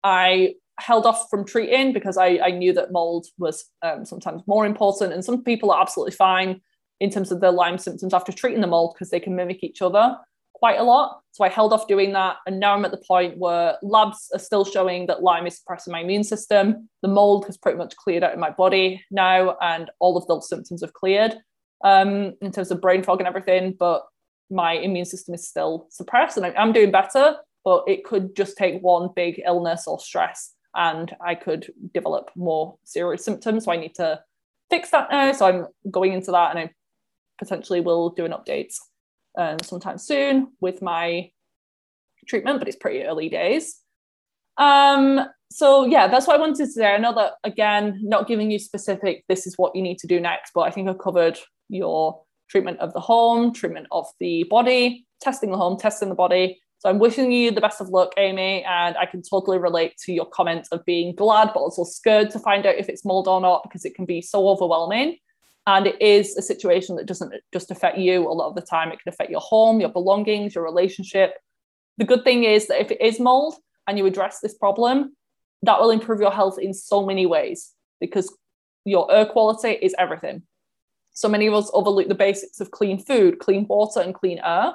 I held off from treating because I, I knew that mold was um, sometimes more important. And some people are absolutely fine in terms of their Lyme symptoms after treating the mold because they can mimic each other quite a lot. So I held off doing that. And now I'm at the point where labs are still showing that Lyme is suppressing my immune system. The mold has pretty much cleared out of my body now, and all of those symptoms have cleared um, in terms of brain fog and everything. But my immune system is still suppressed and I'm doing better, but it could just take one big illness or stress and I could develop more serious symptoms. So I need to fix that now. So I'm going into that and I potentially will do an update um, sometime soon with my treatment, but it's pretty early days. Um, so yeah, that's what I wanted to say. I know that again, not giving you specific, this is what you need to do next, but I think I covered your treatment of the home, treatment of the body, testing the home, testing the body, so I'm wishing you the best of luck, Amy, and I can totally relate to your comment of being glad but also scared to find out if it's mold or not because it can be so overwhelming. And it is a situation that doesn't just affect you a lot of the time, it can affect your home, your belongings, your relationship. The good thing is that if it is mold and you address this problem, that will improve your health in so many ways because your air quality is everything. So many of us overlook the basics of clean food, clean water, and clean air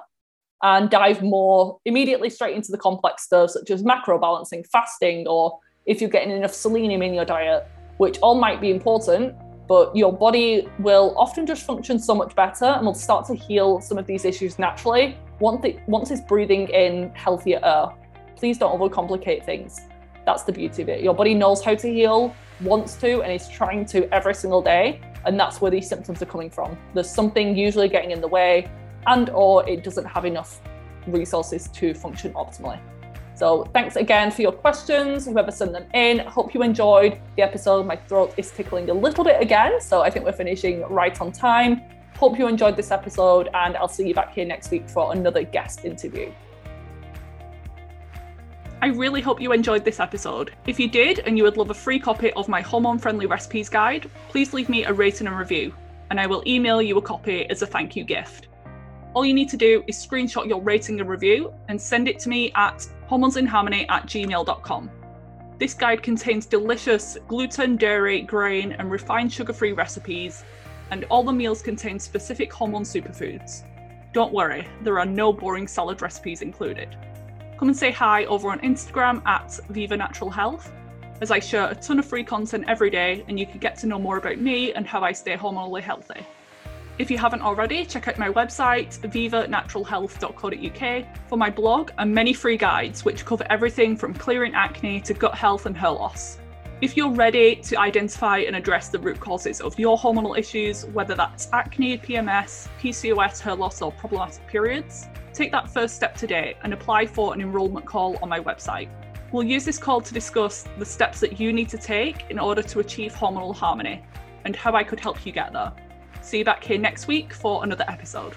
and dive more immediately straight into the complex stuff such as macro balancing, fasting, or if you're getting enough selenium in your diet, which all might be important, but your body will often just function so much better and will start to heal some of these issues naturally once, it, once it's breathing in healthier air. Please don't overcomplicate things. That's the beauty of it. Your body knows how to heal, wants to, and is trying to every single day. And that's where these symptoms are coming from. There's something usually getting in the way, and or it doesn't have enough resources to function optimally. So thanks again for your questions, whoever sent them in. Hope you enjoyed the episode. My throat is tickling a little bit again, so I think we're finishing right on time. Hope you enjoyed this episode, and I'll see you back here next week for another guest interview. I really hope you enjoyed this episode. If you did and you would love a free copy of my hormone friendly recipes guide, please leave me a rating and review, and I will email you a copy as a thank you gift. All you need to do is screenshot your rating and review and send it to me at hormonesinharmony at gmail.com. This guide contains delicious gluten, dairy, grain, and refined sugar free recipes, and all the meals contain specific hormone superfoods. Don't worry, there are no boring salad recipes included. Come and say hi over on Instagram at Viva Natural Health, as I share a ton of free content every day, and you can get to know more about me and how I stay hormonally healthy. If you haven't already, check out my website, vivanaturalhealth.co.uk, for my blog and many free guides which cover everything from clearing acne to gut health and hair loss. If you're ready to identify and address the root causes of your hormonal issues, whether that's acne, PMS, PCOS, hair loss, or problematic periods, take that first step today and apply for an enrolment call on my website. We'll use this call to discuss the steps that you need to take in order to achieve hormonal harmony and how I could help you get there. See you back here next week for another episode.